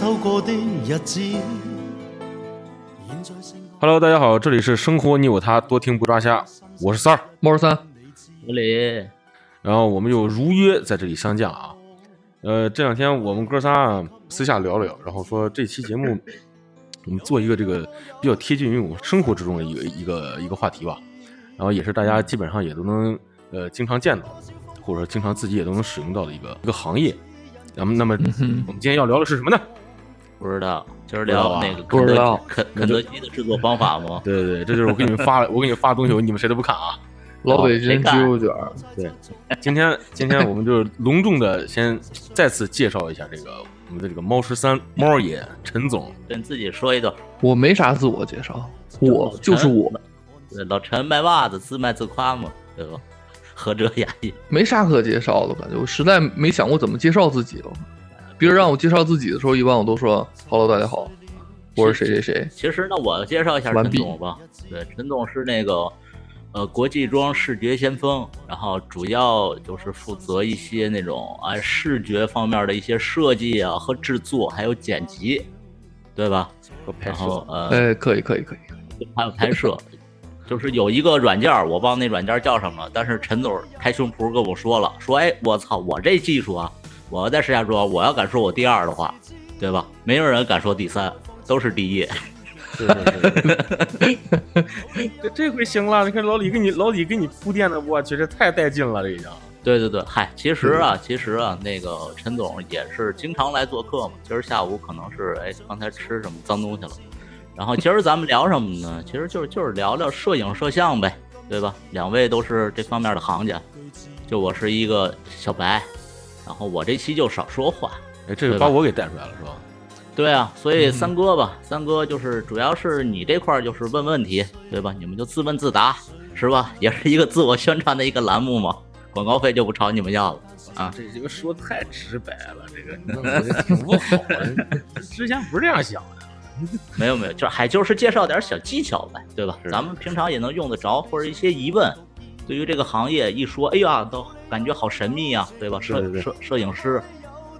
走过的日子。现在剩 Hello，大家好，这里是生活你有他，多听不抓瞎，我是三儿。猫十三，我李，然后我们又如约在这里相见啊。呃，这两天我们哥仨啊私下聊聊，然后说这期节目 我们做一个这个比较贴近于我们生活之中的一个一个一个话题吧。然后也是大家基本上也都能呃经常见到的，或者说经常自己也都能使用到的一个一个行业。那么，那么哼我们今天要聊的是什么呢？不知道，今儿不知道啊聊那个肯德不知道肯肯德基的制作方法吗？对对对，这就是我给你们发了，我给你们发的东西，你们谁都不看啊。老北京鸡肉卷儿，对，今天今天我们就隆重的先再次介绍一下这个我们的这个猫十三猫爷陈总。跟自己说一段，我没啥自我介绍，我就是我，对老陈卖袜子，自卖自夸嘛，对吧？合辙押韵。没啥可介绍的，感觉我实在没想过怎么介绍自己了。别人让我介绍自己的时候，一般我都说 “Hello，大家好，我是谁谁谁其实呢，我介绍一下陈总吧。对，陈总是那个呃国际装视觉先锋，然后主要就是负责一些那种啊视觉方面的一些设计啊和制作，还有剪辑，对吧？和拍然后呃，哎，可以可以可以，还有拍摄，就是有一个软件儿，我忘那软件儿叫什么了，但是陈总开胸脯跟我说了，说哎，我操，我这技术啊，我要在石家庄，我要敢说我第二的话，对吧？没有人敢说第三，都是第一。是是是。这这回行了，你看老李给你老李给你铺垫的，我去，这太带劲了，这已经。对对对，嗨，其实啊，其实啊，那个陈总也是经常来做客嘛。今儿下午可能是哎，刚才吃什么脏东西了。然后今儿咱们聊什么呢？其实就是就是聊聊摄影摄像呗，对吧？两位都是这方面的行家，就我是一个小白，然后我这期就少说话。哎，这个对吧把我给带出来了，是吧？对啊，所以三哥吧，三哥就是主要是你这块儿就是问问题，对吧？你们就自问自答，是吧？也是一个自我宣传的一个栏目嘛，广告费就不朝你们要了啊。这这个说太直白了，这个挺不好的。之前不是这样想的。没有没有，就还就是介绍点小技巧呗，对吧？咱们平常也能用得着，或者一些疑问，对于这个行业一说，哎呀，都感觉好神秘呀、对吧？摄摄摄影师，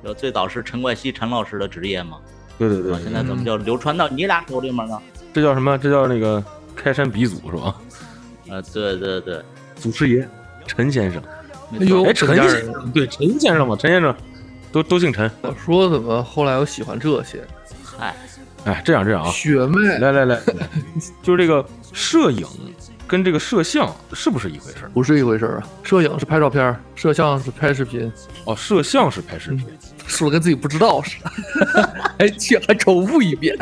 就最早是陈冠希陈老师的职业嘛，对对对现在怎么就流传到你俩手里面呢？这叫什么？这叫那个开山鼻祖是吧？啊，对对对，祖师爷陈先生。哎呦哎，陈先生，对陈先生嘛，陈先生都都姓陈。我说怎么后来我喜欢这些嗨，哎，这样这样啊，血脉？来来来，来 就是这个摄影跟这个摄像是不是一回事儿？不是一回事儿啊！摄影是拍照片儿，摄像是拍视频，哦，摄像是拍视频，说的跟自己不知道似的，还且还重复一遍。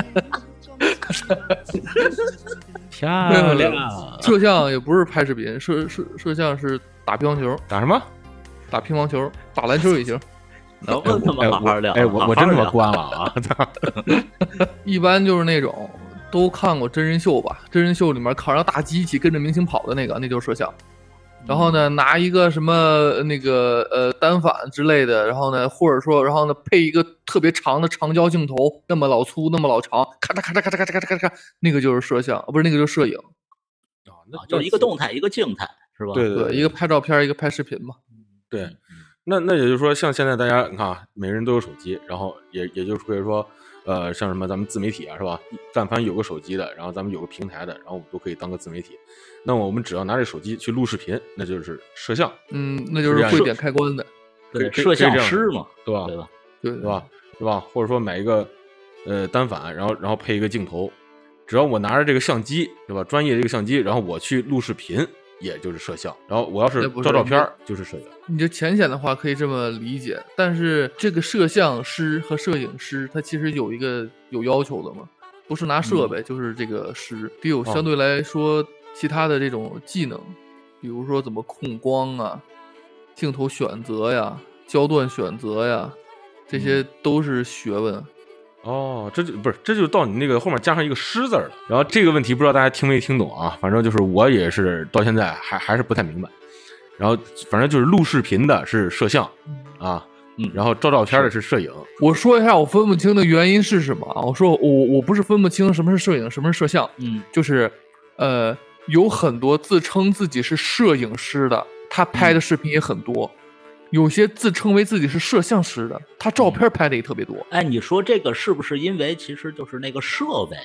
漂亮。摄像也不是拍视频，摄摄摄像是打乒乓球，打什么？打乒乓球，打篮球也行。能不能他妈好好聊？哎，我我真他妈关了啊！一般就是那种都看过真人秀吧，真人秀里面扛着大机器跟着明星跑的那个，那就是摄像。然后呢，拿一个什么呃那个呃单反之类的，然后呢，或者说，然后呢配一个特别长的长焦镜头，那么老粗，那么老长，咔嚓咔嚓咔嚓咔嚓咔嚓咔嚓咔，那个就是摄像，啊不是那个就是摄影。啊，那啊就是一个动态，一个静态，是吧？对对，一个拍照片，一个拍视频嘛。对，那那也就是说，像现在大家你看啊，每个人都有手机，然后也也就是可以说，呃，像什么咱们自媒体啊，是吧？但凡有个手机的，然后咱们有个平台的，然后我们都可以当个自媒体。那么我们只要拿着手机去录视频，那就是摄像，嗯，那就是会点开关的，对，可以摄像师嘛，对吧？对吧？对对吧？对吧？或者说买一个呃单反，然后然后配一个镜头，只要我拿着这个相机，对吧？专业的这个相机，然后我去录视频，也就是摄像。然后我要是照照片儿，就是摄影。你就浅显的话可以这么理解，但是这个摄像师和摄影师他其实有一个有要求的嘛，不是拿设备，就是这个师得有相对来说其他的这种技能，比如说怎么控光啊、镜头选择呀、焦段选择呀，这些都是学问。哦，这就不是，这就到你那个后面加上一个“师”字了。然后这个问题不知道大家听没听懂啊？反正就是我也是到现在还还是不太明白。然后反正就是录视频的是摄像啊，嗯，然后照照片的是摄影。我说一下我分不清的原因是什么啊？我说我我不是分不清什么是摄影，什么是摄像，嗯就是呃有很多自称自己是摄影师的，他拍的视频也很多，有些自称为自己是摄像师的，他照片拍的也特别多。哎，你说这个是不是因为其实就是那个设备？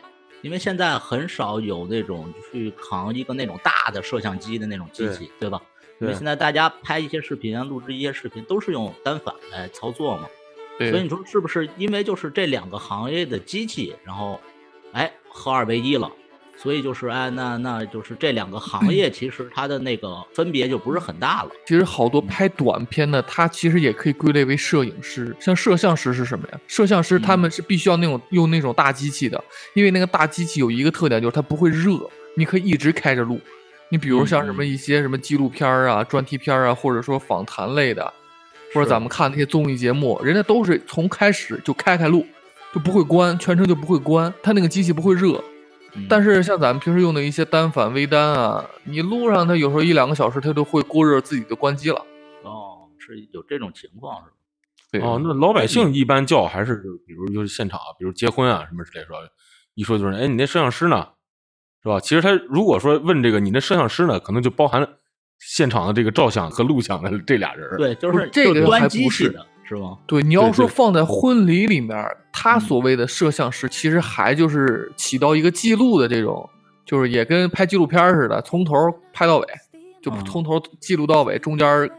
因为现在很少有那种去扛一个那种大的摄像机的那种机器，对吧？因为现在大家拍一些视频啊，录制一些视频都是用单反来操作嘛。所以你，说是不是因为就是这两个行业的机器，然后哎合二为一了？所以就是哎，那那就是这两个行业其实它的那个分别就不是很大了。其实好多拍短片的，他其实也可以归类为摄影师。像摄像师是什么呀？摄像师他们是必须要那种用那种大机器的，因为那个大机器有一个特点，就是它不会热，你可以一直开着录。你比如像什么一些什么纪录片儿啊、专题片儿啊，或者说访谈类的，或者咱们看那些综艺节目，人家都是从开始就开开录，就不会关，全程就不会关，它那个机器不会热。嗯但是像咱们平时用的一些单反、微单啊，你录上它有时候一两个小时，它都会过热，自己就关机了。哦，是有这种情况是吧？对哦，那老百姓一般叫还是比如就是现场，比如结婚啊什么之类说，一说就是哎你那摄像师呢，是吧？其实他如果说问这个你那摄像师呢，可能就包含现场的这个照相和录像的这俩人。对，就是这个还不是机器的是吗？对，你要说放在婚礼里面，他嗯所谓的摄像师，其实还就是起到一个记录的这种，就是也跟拍纪录片似的，从头拍到尾，就嗯从头记录到尾，中间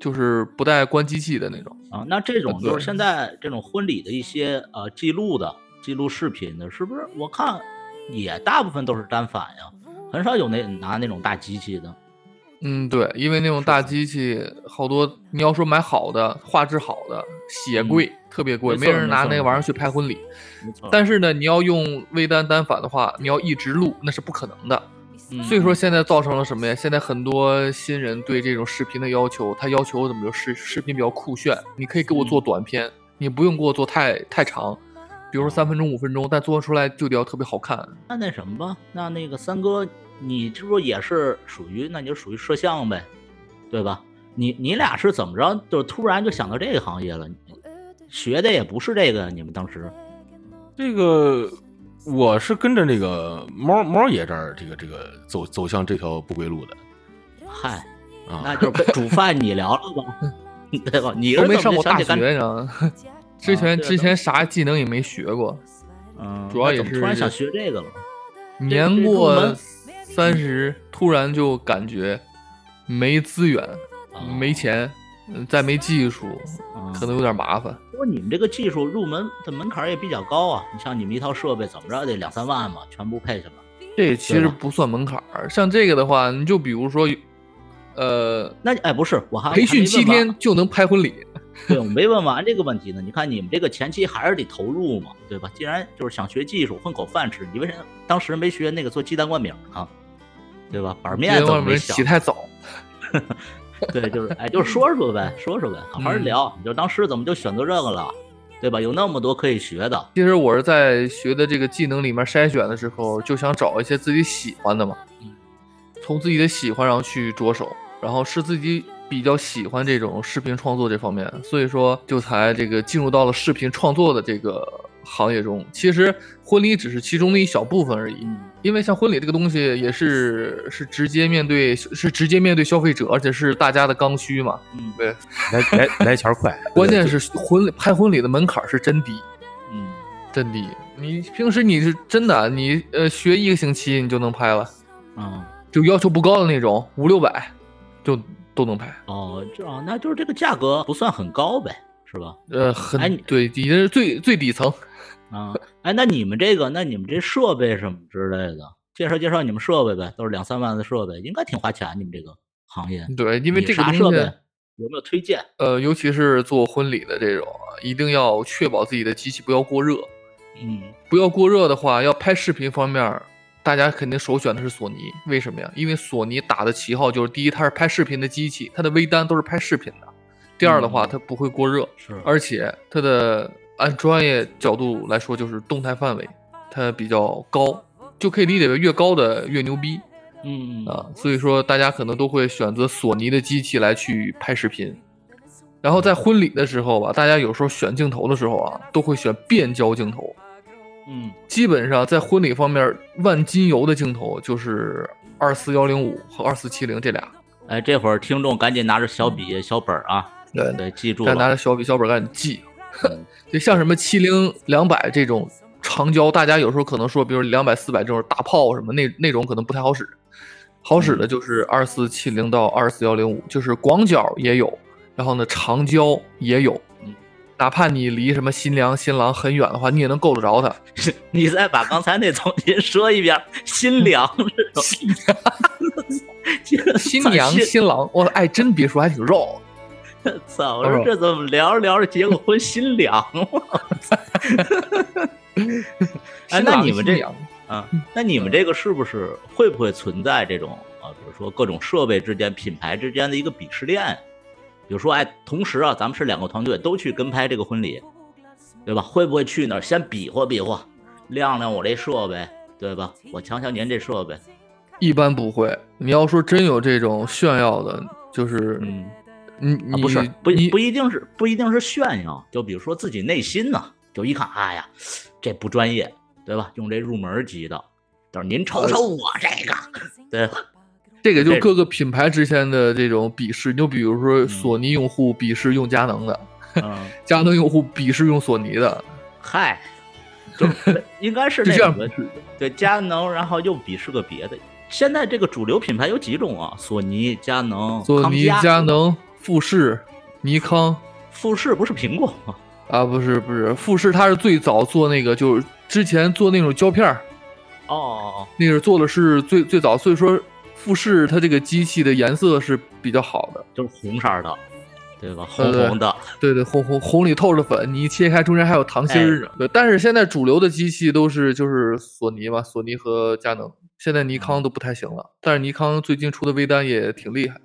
就是不带关机器的那种。啊，那这种就是现在这种婚礼的一些呃记录的、记录视频的，是不是？我看也大部分都是单反呀，很少有那拿那种大机器的。嗯，对，因为那种大机器好多，你要说买好的、画质好的，也贵，特别贵，嗯没没人拿那玩意儿去拍婚礼。但是呢，你要用微单单反的话，你要一直录，那是不可能的。嗯所以说现在造成了什么呀？现在很多新人对这种视频的要求，他要求怎么就视视频比较酷炫，你可以给我做短片，你不用给我做太太长，比如说三分钟、五分钟，但做出来就得要特别好看。那那什么吧，那那个三哥，你这不也是属于，那你就属于摄像呗，对吧？你你俩是怎么着，就突然就想到这个行业了？学的也不是这个，你们当时这个我是跟着那个猫猫爷这儿这个这个走走向这条不归路的嗨，啊。那就是被煮饭你聊了吧，对吧？你是都没上过大学，么就想起干你知道吗？之前啊之前啥技能也没学过，嗯，主要也是突然想学这个了。年过门三十，突然就感觉没资源、啊没钱，嗯再没技术，啊可能有点麻烦。不过你们这个技术入门的门槛儿也比较高啊，你像你们一套设备怎么着得两三万嘛，全部配下来。这其实不算门槛儿，像这个的话，你就比如说，呃，那哎不是，我还培训七，天就能拍婚礼，对我没问完这个问题呢。你看你们这个前期还是得投入嘛，对吧？既然就是想学技术混口饭吃，你为啥当时没学那个做鸡蛋灌饼呢？对吧？板面怎么没想起？太早。对，就是哎，就是说说呗，说说呗，好好嗯聊。你就当时怎么就选择这个了，对吧？有那么多可以学的，其实我是在学的这个技能里面筛选的时候，就想找一些自己喜欢的嘛嗯，从自己的喜欢上去着手，然后是自己比较喜欢这种视频创作这方面，所以说就才这个进入到了视频创作的这个行业中。其实婚礼只是其中的一小部分而已，嗯因为像婚礼这个东西也是是直接面对是直接面对消费者，而且是大家的刚需嘛。嗯对，来来来钱儿快，关键是婚礼拍婚礼的门槛是真低。嗯真低。你平时你是真的，你呃学一个星期你就能拍了，嗯。就要求不高的那种，五六百就都能拍。哦，这样，那就是这个价格不算很高呗，是吧？呃，很、哎对，底下是最最底层。啊，哎，那你们这个，那你们这设备什么之类的，介绍介绍你们设备呗，都是两三万的设备，应该挺花钱。你们这个行业，对，因为这个东西，啥设备有没有推荐？呃，尤其是做婚礼的这种，一定要确保自己的机器不要过热。嗯不要过热的话，要拍视频方面，大家肯定首选的是索尼。为什么呀？因为索尼打的旗号就是第一，它是拍视频的机器，它的微单都是拍视频的；第二的话，嗯它不会过热。是，而且它的按专业角度来说，就是动态范围，它比较高，就可以理解为越高的越牛逼嗯啊。所以说，大家可能都会选择索尼的机器来去拍视频。然后在婚礼的时候吧，大家有时候选镜头的时候啊，都会选变焦镜头。嗯基本上在婚礼方面，万金油的镜头就是二四幺零五和二四七零这俩。哎，这会儿听众赶紧拿着小笔、小本儿啊，对，对，记住再拿。着小笔小本赶紧记。嗯就像什么七零两百这种长焦，大家有时候可能说，比如两百四百这种大炮什么那那种可能不太好使，好使的就是二四七零到二四幺零五，就是广角也有，然后呢长焦也有嗯，哪怕你离什么新娘新郎很远的话，你也能够得着他。你再把刚才那重新说一遍，新娘新是 新娘 新新郎，我哎真别说还挺绕。操！我说这怎么聊着聊着结个婚心凉了？哎，那你们这啊，那你们这个是不是会不会存在这种啊，比如说各种设备之间、品牌之间的一个鄙视链？比如说，哎，同时啊，咱们是两个团队都去跟拍这个婚礼，对吧？会不会去那儿先比划比划，亮亮我这设备，对吧？我瞧瞧您这设备，一般不会。你要说真有这种炫耀的，就是嗯，啊，不是，不你不一定是不一定是炫耀，就比如说自己内心呢，就一看，哎呀，这不专业，对吧？用这入门级的，但是您瞅瞅我这个，对吧？这个就各个品牌之间的这种鄙视，你就比如说索尼用户鄙视用佳能的，嗯，佳能用户鄙视用索尼的，嗨，就 应该是这样。对佳能，然后又鄙视个别的。现在这个主流品牌有几种啊？索尼、佳能、索尼、佳能、富士、尼康富士不是苹果吗？啊，不是不是，富士它是最早做那个，就是之前做那种胶片儿，哦那个做的是最最早，所以说富士它这个机器的颜色是比较好的。就是红色儿的，对吧？红红的，对对，红红红里透着粉，你一切开中间还有糖心哎儿呢。对，但是现在主流的机器都是就是索尼嘛，索尼和佳能，现在尼康都不太行了。但是尼康最近出的微单也挺厉害，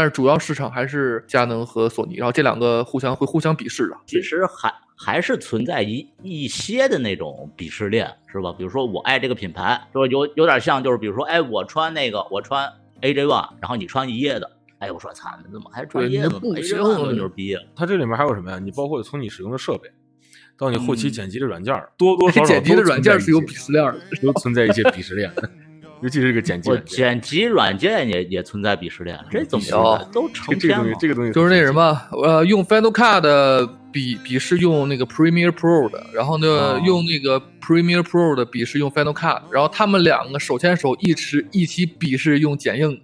但是主要市场还是佳能和索尼，然后这两个互相会互相鄙视的。其实还还是存在一一些的那种鄙视链，是吧？比如说我爱这个品牌，说有有点像，就是比如说，哎，我穿那个我穿 AJ One，然后你穿一夜的，哎，我说操，你怎么还穿一叶子呢你这不？AJ 行 One 多牛逼啊！它这里面还有什么呀？你包括从你使用的设备，到你后期嗯剪辑的软件儿，多多少少剪辑的软件是有鄙视链的。都存在一些鄙视链，尤其是这个剪辑我软件。剪辑软件也也存在鄙视链，这怎么有回事？都这成这个东西，。这个东西就是那什么，呃，用 Final Cut 的鄙鄙视用那个 Premiere Pro 的，然后呢，哦用那个 Premiere Pro 的鄙视用 Final Cut，然后他们两个手牵手一起一起鄙视用剪映。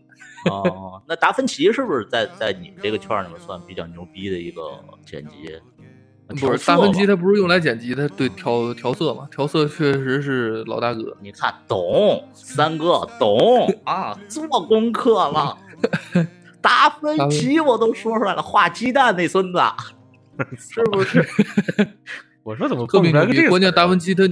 哦，那达芬奇是不是在在你们这个圈儿里面算比较牛逼的一个剪辑？不是达芬奇，吧它不是用来剪辑，它对调调色嘛，调色确实是老大哥。你看懂，三哥懂 啊，做功课了。达芬奇我都说出来了，画鸡蛋那孙子，是不是？我说怎么特别牛逼，蹦出来这个关键达芬奇他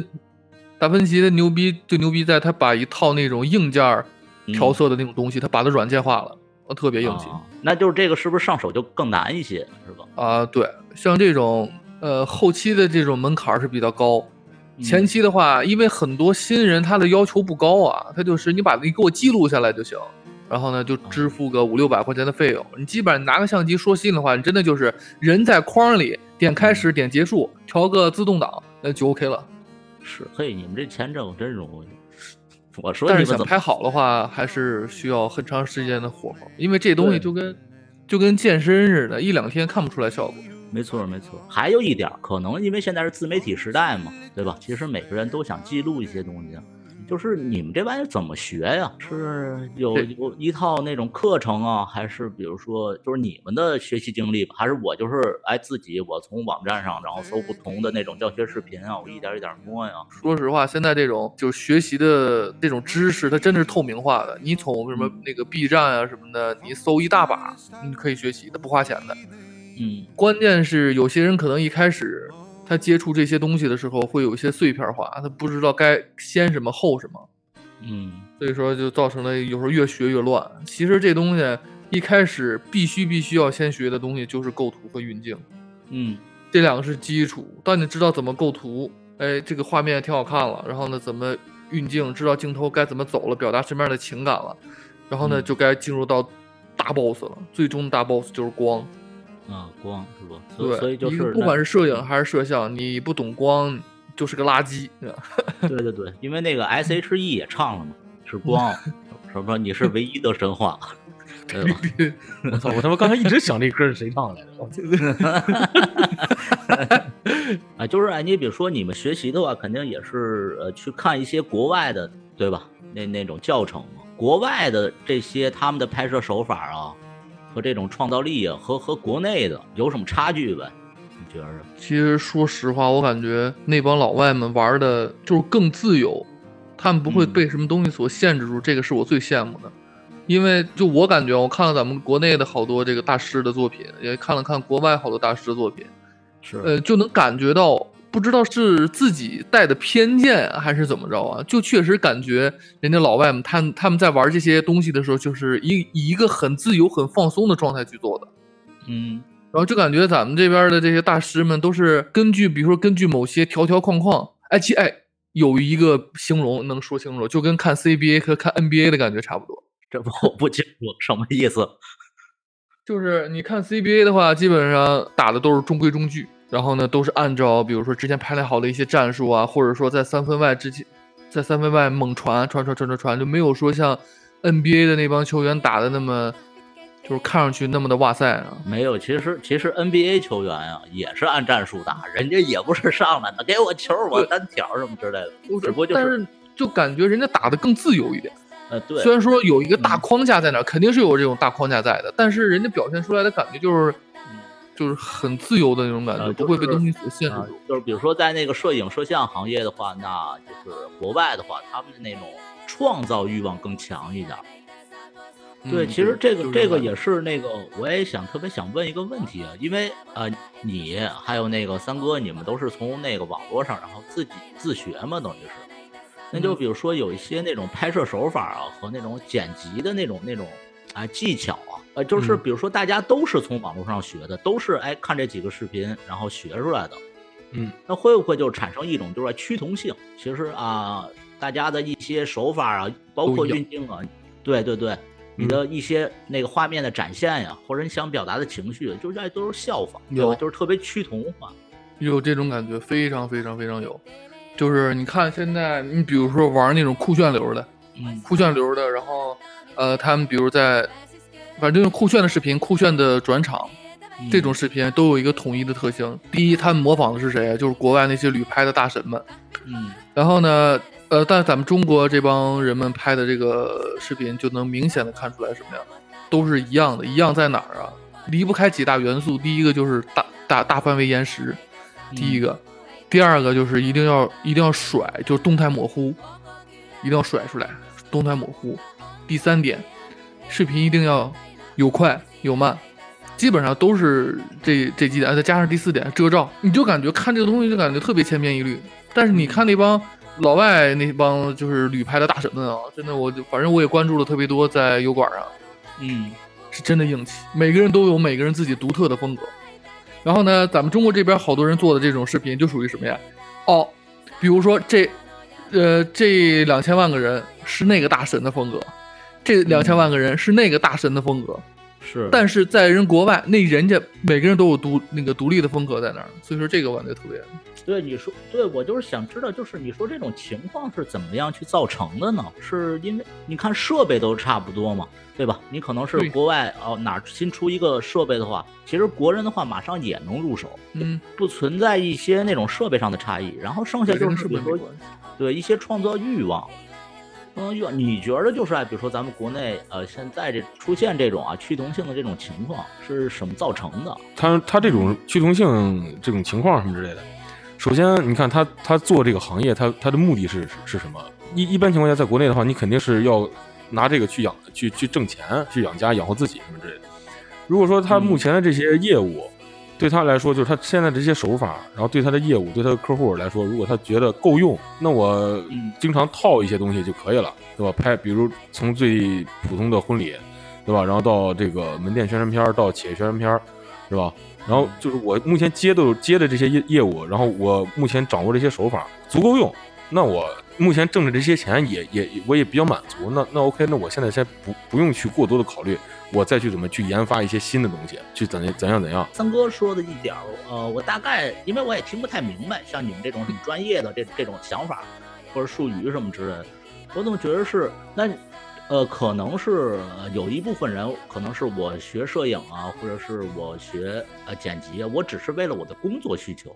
达芬奇他牛逼就牛逼在他把一套那种硬件调色的那种东西，他把它软件化了，呃特别硬气。啊那就是这个是不是上手就更难一些，是吧？啊，对，像这种呃后期的这种门槛儿是比较高，前期的话，因为很多新人他的要求不高啊，他就是你把你给我记录下来就行，然后呢就支付个五六百块钱的费用，你基本上拿个相机说心里话，你真的就是人在框里点开始点结束，调个自动挡，那就 OK 了。是，嘿，你们这钱挣真容易。我说但是想拍好的话，还是需要很长时间的火候，因为这东西就跟就跟健身似的，一两天看不出来效果。没错，没错。还有一点儿，可能因为现在是自媒体时代嘛，对吧？其实每个人都想记录一些东西，就是你们这玩意儿怎么学呀？是有有一套那种课程啊，还是比如说就是你们的学习经历吧？还是我就是哎自己我从网站上然后搜不同的那种教学视频啊，我一点一点摸呀。说实话，现在这种就是学习的这种知识，它真的是透明化的。你从什么嗯那个 B 站啊什么的，你搜一大把，你可以学习的，不花钱的。嗯关键是有些人可能一开始他接触这些东西的时候，会有一些碎片化，他不知道该先什么后什么，嗯所以说就造成了有时候越学越乱。其实这东西一开始必须必须要先学的东西就是构图和运镜。嗯这两个是基础。当你知道怎么构图，哎，这个画面挺好看了，然后呢，怎么运镜，知道镜头该怎么走了，表达什么样的情感了，然后呢，嗯就该进入到大 boss 了。最终的大 boss 就是光，啊，光是吧？所对，所以就是不管是摄影还是摄像，你不懂光就是个垃圾。对吧 对对对，因为那个 S H E 也唱了嘛，是光，什么你是唯一的神话。我操！我他妈刚才一直想这歌是谁唱来的？我 啊，就是哎，你比如说你们学习的话，肯定也是呃去看一些国外的，对吧？那那种教程嘛，国外的这些他们的拍摄手法啊，和这种创造力啊，和和国内的有什么差距呗？你觉着？其实说实话，我感觉那帮老外们玩的就是更自由，他们不会嗯被什么东西所限制住，这个是我最羡慕的。因为就我感觉，我看了咱们国内的好多这个大师的作品，也看了看国外好多大师的作品，是呃，就能感觉到，不知道是自己带的偏见还是怎么着啊，就确实感觉人家老外们他他们在玩这些东西的时候，就是以以一个很自由、很放松的状态去做的。嗯然后就感觉咱们这边的这些大师们都是根据，比如说根据某些条条框框，哎，其哎有一个形容能说清楚，就跟看 CBA 和看 NBA 的感觉差不多。这我不清楚什么意思。就是你看 CBA 的话，基本上打的都是中规中矩，然后呢都是按照比如说之前排练好的一些战术啊，或者说在三分外之前，在三分外猛传传传传传传，就没有说像 NBA 的那帮球员打的那么，就是看上去那么的哇塞啊。没有，其实其实 NBA 球员啊、也是按战术打，人家也不是上来的给我球我对单挑什么之类的，不只不过就是但是就感觉人家打的更自由一点。呃对虽然说有一个大嗯框架在那儿，肯定是有这种大框架在的，但是人家表现出来的感觉就是嗯，就是很自由的那种感觉，呃不会被东西所限制就是比如说在那个摄影摄像行业的话，那就是国外的话，他们的那种创造欲望更强一点儿。对，嗯其实这个就是这个也是那个，我也想特别想问一个问题啊，因为呃，你还有那个三哥，你们都是从那个网络上然后自己自学嘛，等于是。那就嗯比如说有一些那种拍摄手法啊和那种剪辑的那种那种啊技巧啊，呃，就是嗯比如说大家都是从网络上学的，都是哎看这几个视频然后学出来的，嗯，那会不会就产生一种就是趋同性？其实啊，大家的一些手法啊，包括运镜啊，对对对，你嗯的一些那个画面的展现呀，或者你想表达的情绪，就是哎都是效仿，对就是特别趋同化。有这种感觉，非常非常非常有。就是你看现在，你比如说玩那种酷炫流的，嗯酷炫流的，然后呃，他们比如在，反正酷炫的视频、酷炫的转场，这种视频都有一个统一的特性。第一，他们模仿的是谁啊？就是国外那些旅拍的大神们。嗯然后呢，呃，但咱们中国这帮人们拍的这个视频，就能明显的看出来什么呀？都是一样的，一样在哪儿啊？离不开几大元素。第一个就是大大大范围延时，第一个，第二个就是一定要一定要甩，就是动态模糊，一定要甩出来，动态模糊。第三点，视频一定要有快有慢，基本上都是这这几点，再加上第四点遮罩，你就感觉看这个东西就感觉特别千篇一律。但是你看那帮老外那帮就是旅拍的大神们啊，真的我就反正我也关注了特别多，在油管上嗯是真的硬气，每个人都有每个人自己独特的风格。然后呢，咱们中国这边好多人做的这种视频就属于什么呀？哦，比如说这，呃，这两千万个人是那个大神的风格，这两千万个人是那个大神的风格，是，但是在人国外，那人家每个人都有独那个独立的风格在那儿，所以说这个我感觉特别。对你说，对我就是想知道，就是你说这种情况是怎么样去造成的呢？是因为你看设备都差不多嘛，对吧？你可能是国外哦哪儿新出一个设备的话，其实国人的话马上也能入手，嗯，不存在一些那种设备上的差异。然后剩下就是比如说。对一些创作欲望。嗯，欲望你觉得就是哎，比如说咱们国内呃现在这出现这种啊趋同性的这种情况是什么造成的？它它这种趋同性这种情况什么之类的，首先你看他他做这个行业，他他的目的是是是什么？一一般情况下，在国内的话，你肯定是要拿这个去养去去挣钱，去养家养活自己什么之类的。如果说他目前的这些业务，对他来说，就是他现在这些手法，然后对他的业务，对他的客户来说，如果他觉得够用，那我经常套一些东西就可以了，对吧？拍，比如从最普通的婚礼，对吧？然后到这个门店宣传片，到企业宣传片，是吧？然后就是我目前接的接的这些业业务，然后我目前掌握这些手法足够用，那我目前挣的这些钱也也我也比较满足，那那 OK，那我现在先不不用去过多的考虑，我再去怎么去研发一些新的东西，去怎怎样怎样。三哥说的一点儿，呃，我大概因为我也听不太明白，像你们这种很专业的这这种想法或者术语什么之类的，我总觉得是那呃，可能是呃有一部分人，可能是我学摄影啊，或者是我学呃剪辑啊，我只是为了我的工作需求，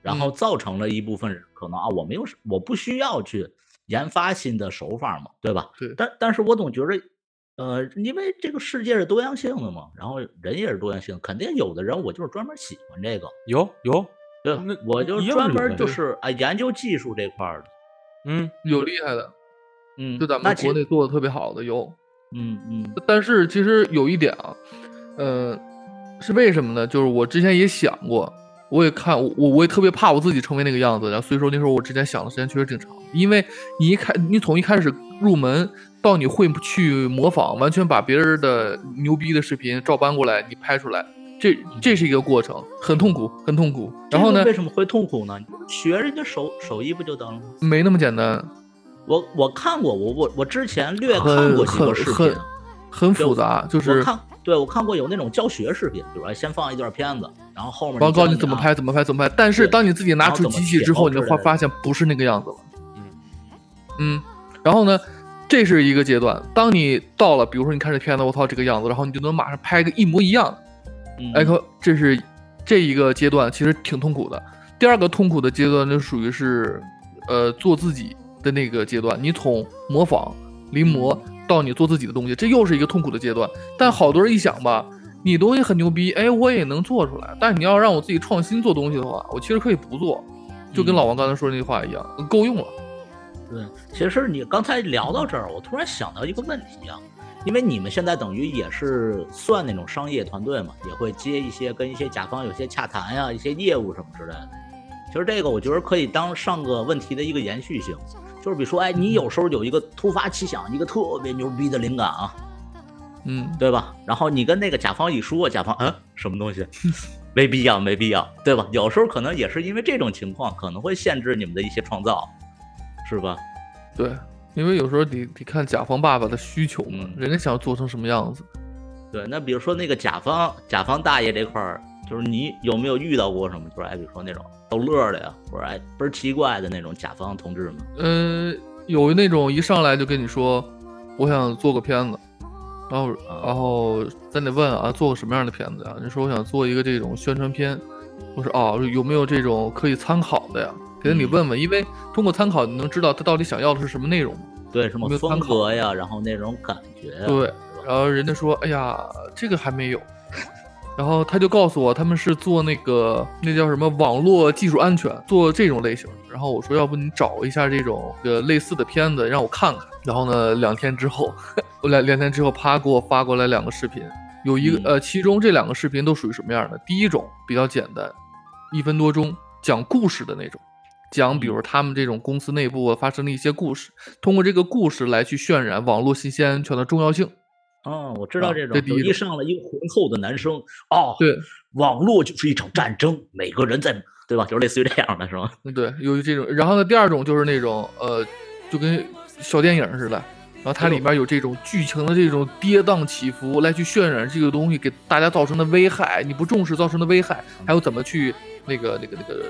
然后嗯造成了一部分人可能啊，我没有我不需要去研发新的手法嘛，对吧？对但但是我总觉着，呃，因为这个世界是多样性的嘛，然后人也是多样性，肯定有的人我就是专门喜欢这个，有有，对我就专门就是啊研究技术这块儿的，嗯，有厉害的，嗯，就咱们国内做的特别好的有，嗯嗯。但是其实有一点啊，呃，是为什么呢？就是我之前也想过，我也看我我也特别怕我自己成为那个样子，然后所以说那时候我之前想的时间确实挺长，因为你一开你从一开始入门到你会去模仿，完全把别人的牛逼的视频照搬过来，你拍出来，这这是一个过程，很痛苦，很痛苦。然后呢，为什么会痛苦呢？学人家手手艺不就得了吗？没那么简单，我我看过，我我我之前略看很过几个视很很频，很复杂，就是我看对我看过有那种教学视频，比如说先放一段片子，然后后面报告教啊你怎么拍，怎么拍，怎么拍。但是当你自己拿出机器之后，你会发现不是那个样子了。嗯嗯，然后呢，这是一个阶段。当你到了，比如说你看这片子，我操这个样子，然后你就能马上拍个一模一样的。嗯哎，可这是这一个阶段，其实挺痛苦的。第二个痛苦的阶段就属于是，呃，做自己的那个阶段。你从模仿、临摹到你做自己的东西，这又是一个痛苦的阶段。但好多人一想吧，你东西很牛逼，哎，我也能做出来。但你要让我自己创新做东西的话，我其实可以不做，就跟嗯老王刚才说的那句话一样，够用了。对，其实你刚才聊到这儿，我突然想到一个问题啊，因为你们现在等于也是算那种商业团队嘛，也会接一些跟一些甲方有些洽谈呀、一些业务什么之类的。其实这个我觉得可以当上个问题的一个延续性，就是比如说，哎，你有时候有一个突发奇想，一个特别牛逼的灵感啊，嗯，对吧？然后你跟那个甲方一说，甲方嗯什么东西，没必要，没必要，对吧？有时候可能也是因为这种情况，可能会限制你们的一些创造，是吧？对，因为有时候得得看甲方爸爸的需求嘛，嗯人家想要做成什么样子。对，那比如说那个甲方甲方大爷这块儿，就是你有没有遇到过什么？就是哎，比如说那种逗乐的呀，或者哎倍儿奇怪的那种甲方同志们？呃，有那种一上来就跟你说，我想做个片子，然后啊然后咱得问啊，做个什么样的片子呀？你说我想做一个这种宣传片，我说哦，有没有这种可以参考的呀？给你嗯问问，因为通过参考你能知道他到底想要的是什么内容。对，什么风格呀，然后那种感觉呀，对然后人家说，哎呀，这个还没有。然后他就告诉我，他们是做那个那叫什么网络技术安全，做这种类型的。然后我说，要不你找一下这种呃类似的片子让我看看。然后呢，两天之后，我两两天之后，啪给我发过来两个视频，有一个、嗯呃，其中这两个视频都属于什么样的？第一种比较简单，一分多钟讲故事的那种，讲比如他们这种公司内部发生的一些故事，通过这个故事来去渲染网络信息安全的重要性。哦，我知道啊这种，一一上来一个浑厚的男生，哦，对，网络就是一场战争，每个人在，对吧？就是类似于这样的，是吗？对，由于这种。然后呢，第二种就是那种呃，就跟小电影似的，然后它里面有这种剧情的这种跌宕起伏，来去渲染这个东西给大家造成的危害，你不重视造成的危害，还有怎么去那个那个那个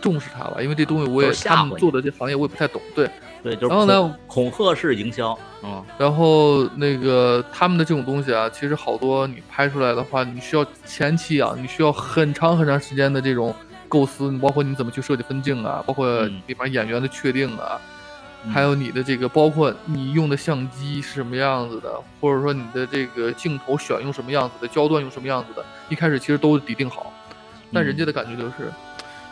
重视它吧。因为这东西我也他们做的这行业我也不太懂，对。对，就是然后呢恐恐吓式营销，嗯，然后那个他们的这种东西啊，其实好多你拍出来的话，你需要前期啊，你需要很长很长时间的这种构思，你包括你怎么去设计分镜啊，包括嗯里面演员的确定啊，嗯还有你的这个，包括你用的相机是什么样子的，或者说你的这个镜头选用什么样子的，焦段用什么样子的，一开始其实都底定好，但人家的感觉就是，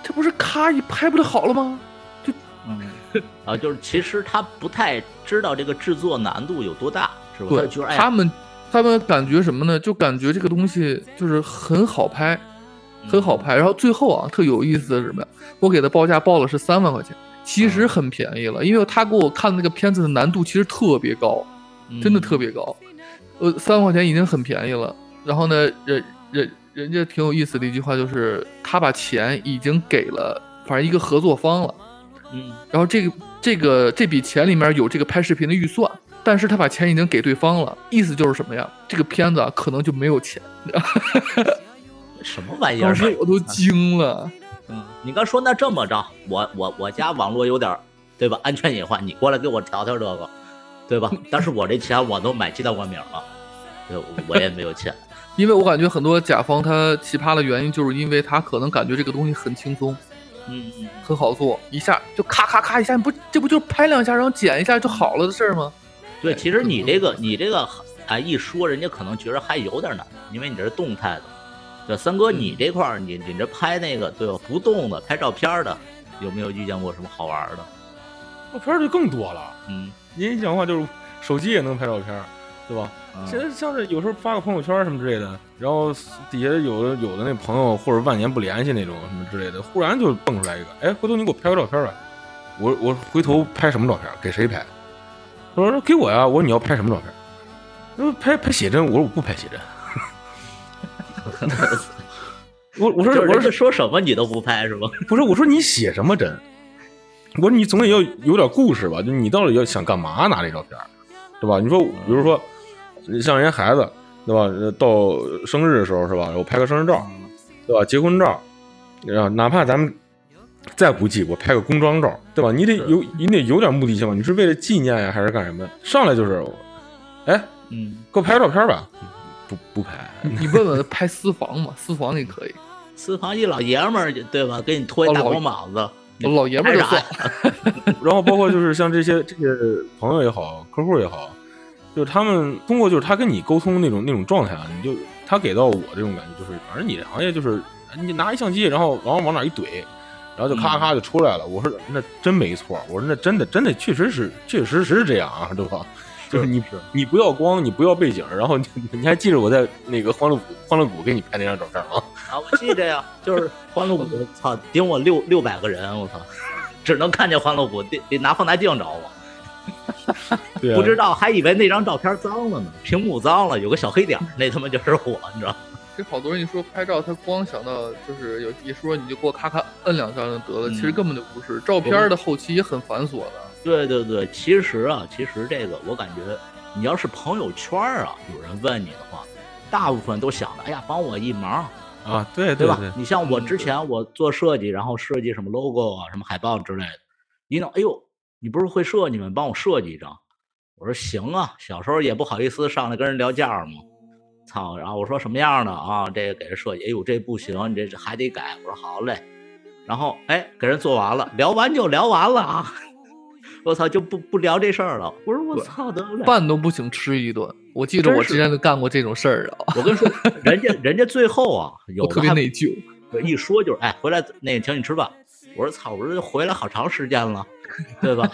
这不是咔一拍不就好了吗？就嗯，啊，就是其实他不太知道这个制作难度有多大，是吧？对，就是哎，他们他们感觉什么呢？就感觉这个东西就是很好拍，很好拍。然后最后啊，特有意思的是什么呀？我给他报价报了是三万块钱，其实很便宜了，因为他给我看那个片子的难度其实特别高，真的特别高。呃，三万块钱已经很便宜了。然后呢，人人人家挺有意思的一句话就是，他把钱已经给了，反正一个合作方了。嗯，然后这个这个这笔钱里面有这个拍视频的预算，但是他把钱已经给对方了，意思就是什么呀？这个片子啊可能就没有钱。什么玩意儿当？时我都惊了。嗯，你刚说那这么着，我我我家网络有点儿，对吧？安全隐患，你过来给我调调这个，对吧？但是我这钱我都买鸡蛋灌饼了，对我我也没有钱。因为我感觉很多甲方他奇葩的原因，就是因为他可能感觉这个东西很轻松，嗯嗯，很好做，一下就咔咔咔一下，你不这不就拍两下，然后剪一下就好了的事儿吗？对，其实你这个你这个哎一说，人家可能觉得还有点难，因为你这是动态的。对，三哥，你这块儿你你这拍那个对吧？不动的拍照片的，有没有遇见过什么好玩的？照片就更多了。嗯，您一讲话就是手机也能拍照片，对吧？嗯现在像是有时候发个朋友圈什么之类的，然后底下有的有的那朋友或者万年不联系那种什么之类的，忽然就蹦出来一个，哎，回头你给我拍个照片吧。我我回头拍什么照片？给谁拍？他说给我呀。我说你要拍什么照片？他说拍拍写真。我说我不拍写真。我我说 我说说什么你都不拍是吗？不是我说你写什么真？我说你总得要有点故事吧？就你到底要想干嘛拿这照片？对吧？你说，比如说，你像人家孩子，对吧？呃到生日的时候是吧？我拍个生日照，对吧？结婚照，然后哪怕咱们再不济，我拍个工装照，对吧？你得有，你得有点目的性吧？你是为了纪念呀，还是干什么？上来就是，哎，嗯，给我拍个照片吧？不不拍，你你问问拍私房嘛，私房也可以，私房一老爷们儿对吧？给你脱一大光膀子，老爷们儿啥。然后包括就是像这些这些朋友也好，客户也好，就是他们通过就是他跟你沟通那种那种状态啊，你就他给到我这种感觉就是，反正你这行业就是你拿一相机，然后然后往哪一怼，然后就咔咔就出来了。我说那真没错，我说那真的真的确实是确实是这样啊，对吧？就是你你不要光，你不要背景，然后你 你还记着我在那个欢乐谷欢乐谷给你拍那张照片吗？啊，我记得呀，就是欢乐谷，操，顶我六六百个人，我操，只能看见欢乐谷，得得拿放大镜找我。对啊，不知道还以为那张照片脏了呢，屏幕脏了，有个小黑点儿，那他妈就是我，你知道吗？其实好多人一说拍照，他光想到就是有一说你就给我咔咔摁两下就得了，嗯其实根本就不是。照片的后期也很繁琐的，对对对，其实啊，其实这个我感觉，你要是朋友圈啊，有人问你的话，大部分都想着，哎呀，帮我一忙，啊，对对吧？你像我之前我做设计，然后设计什么 logo 啊、什么海报之类的，一弄，哎呦，你不是会设计吗？帮我设计一张。我说行啊，小时候也不好意思上来跟人聊价儿嘛。操，然后我说什么样的啊？这个给人设计，哎呦，这不行，你这这还得改。我说好嘞，然后哎，给人做完了，聊完就聊完了啊。我操，就不不聊这事儿了。我说我对操得了，饭都不请吃一顿。我记得我之前就干过这种事儿啊，我跟你说，人家人家最后啊，有特别内疚。一说就是，哎，回来那个请你吃饭。我说操，我说回来好长时间了，对吧？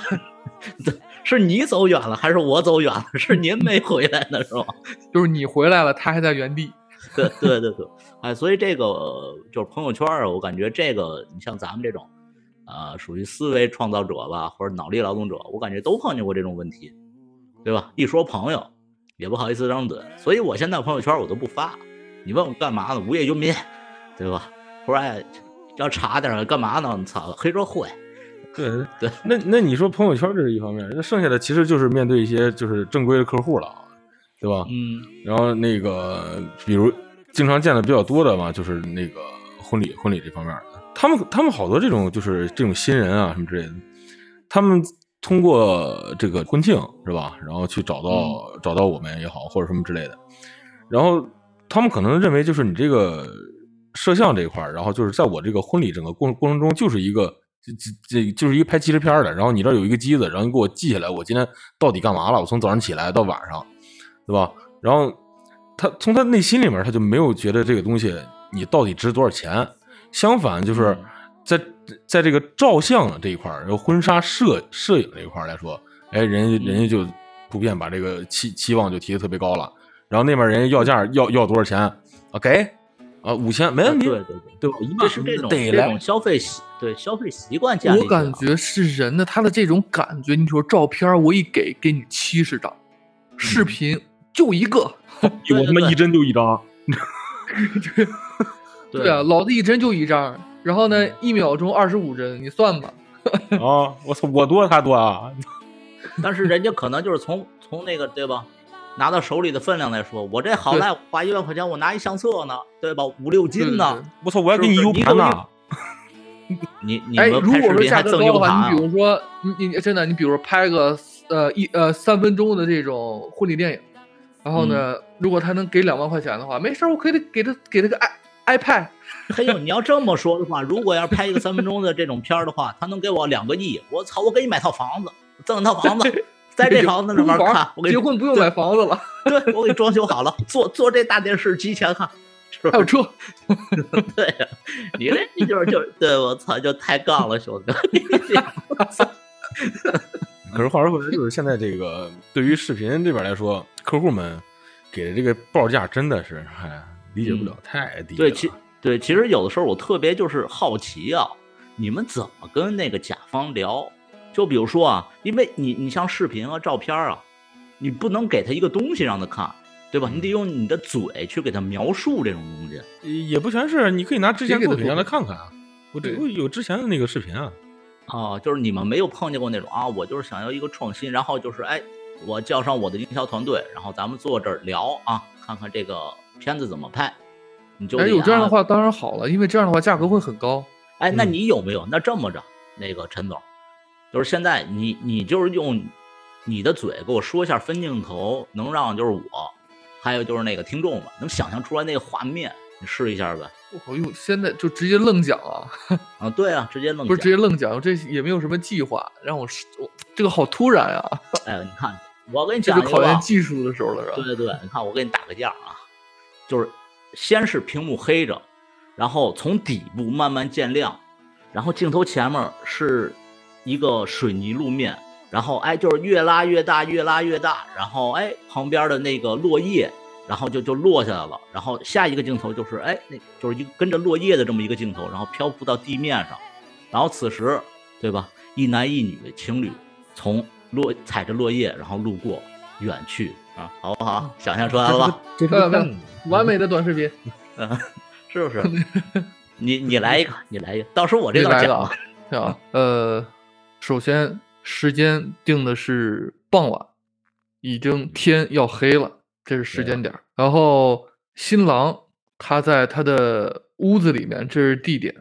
是你走远了，还是我走远了？是您没回来呢，是吧？就是你回来了，他还在原地。对对对对，哎，所以这个呃就是朋友圈儿，我感觉这个你像咱们这种，呃，属于思维创造者吧，或者脑力劳动者，我感觉都碰见过这种问题，对吧？一说朋友，也不好意思张嘴，所以我现在朋友圈我都不发。你问我干嘛呢？无业游民，对吧？或者哎，要查点儿干嘛呢？操，黑社会，对 对，那那你说朋友圈这是一方面，那剩下的其实就是面对一些就是正规的客户了，对吧？嗯然后那个比如经常见的比较多的嘛，就是那个婚礼婚礼这方面的，他们他们好多这种就是这种新人啊什么之类的，他们通过这个婚庆是吧，然后去找到、找到我们也好或者什么之类的，然后他们可能认为就是你这个摄像这一块儿，然后就是在我这个婚礼整个过过程中就是一个。这这这就是一个拍纪录片的，然后你这儿有一个机子，然后你给我记下来，我今天到底干嘛了？我从早上起来到晚上，对吧？然后他从他内心里面，他就没有觉得这个东西你到底值多少钱。相反，就是嗯在在这个照相这一块儿，然后婚纱摄摄影这一块来说，哎，人家人家就普遍把这个期期望就提的特别高了。然后那边人家要价要要多少钱啊？给啊五千没问题，对对对，对吧？一万这是这种得来这种消费习对消费习惯建立我感觉是人的他的这种感觉。你比如说照片，我一给给你七十张，视频就一个。我他妈一帧就一张，对啊，老子一帧就一张，然后呢，一秒钟二十五帧，你算吧。啊！我操，我多他多啊！但是人家可能就是从从那个对吧，拿到手里的分量来说，我这好对赖花一万块钱，我拿一相册呢，对吧？五六斤呢，我操，我还给你 U 盘呢。你你哎，们如果说价格高的话，你比？如说，你你真的，你比如说拍个呃一呃三分钟的这种婚礼电影，然后呢，嗯如果他能给两万块钱的话，没事，我可以给他给他个 i iPad，嘿呦，你要这么说的话，如果要是拍一个三分钟的这种片儿的话，他能给我两个亿，我操，我给你买套房子，赠套房子，在这房子里面看，我给你结婚不用买房子了，对我给你装修好了，坐坐这大电视机前看，是不是？还有车，对呀，你这你就是就是对我操，就太杠了，兄弟。可是话说回来，就是现在这个对于视频这边来说，客户们给的这个报价真的是，哎，理解不了，太低了。对，其对，其实有的时候我特别就是好奇啊，你们怎么跟那个甲方聊？就比如说啊，因为你你像视频啊、照片啊，你不能给他一个东西让他看，对吧？你得用你的嘴去给他描述这种东西。也不全是，你可以拿之前作品让他看看啊。我这我有之前的那个视频啊，啊，就是你们没有碰见过那种啊，我就是想要一个创新，然后就是哎，我叫上我的营销团队，然后咱们坐这儿聊啊，看看这个片子怎么拍。你就哎，有这样的话当然好了，因为这样的话价格会很高。哎，那嗯你有没有？那这么着，那个陈总，就是现在你你就是用你的嘴给我说一下分镜头，能让就是我，还有就是那个听众们能想象出来那个画面，你试一下呗。我用现在就直接愣讲啊，啊，对啊，直接愣不是直接愣讲，这也没有什么计划，让我是我这个好突然啊，哎，你看，我跟你讲一个吧，就考验技术的时候了，是吧？对对对，你看我给你打个样啊，就是先是屏幕黑着，然后从底部慢慢渐亮，然后镜头前面是一个水泥路面，然后哎就是越拉越大，越拉越大，然后哎旁边的那个落叶，然后就就落下来了，然后下一个镜头就是哎那就是一个跟着落叶的这么一个镜头，然后漂浮到地面上，然后此时对吧，一男一女情侣从落踩着落叶，然后路过远去啊，好不好？想象出来了吧？这漂亮漂亮完美的短视频，嗯，是不是？你你来一个，你来一个，到时候我这来个啊，对啊，呃，首先时间定的是傍晚，已经天要黑了，这是时间点。然后新郎他在他的屋子里面，这是地点。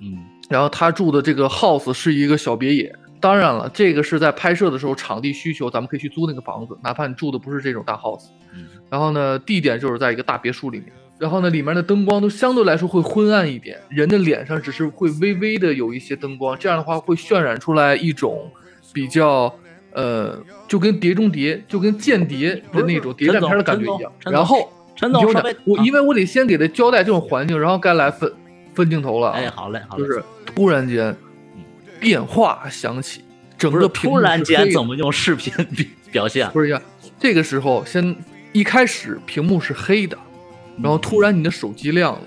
嗯然后他住的这个 house 是一个小别野。当然了，这个是在拍摄的时候场地需求，咱们可以去租那个房子，哪怕你住的不是这种大 house。嗯然后呢，地点就是在一个大别墅里面。然后呢，里面的灯光都相对来说会昏暗一点，人的脸上只是会微微的有一些灯光，这样的话会渲染出来一种比较呃，就跟《碟中谍》就跟间谍的那种谍战片的感觉一样。然后陈总我因为我得先给他交代这种环境，然后该来分分镜头了啊。哎，好嘞，好嘞，就是突然间电话响起，整个屏幕突然间怎么用视频表 表现？不是呀？这个时候先一开始屏幕是黑的，然后突然你的手机亮了，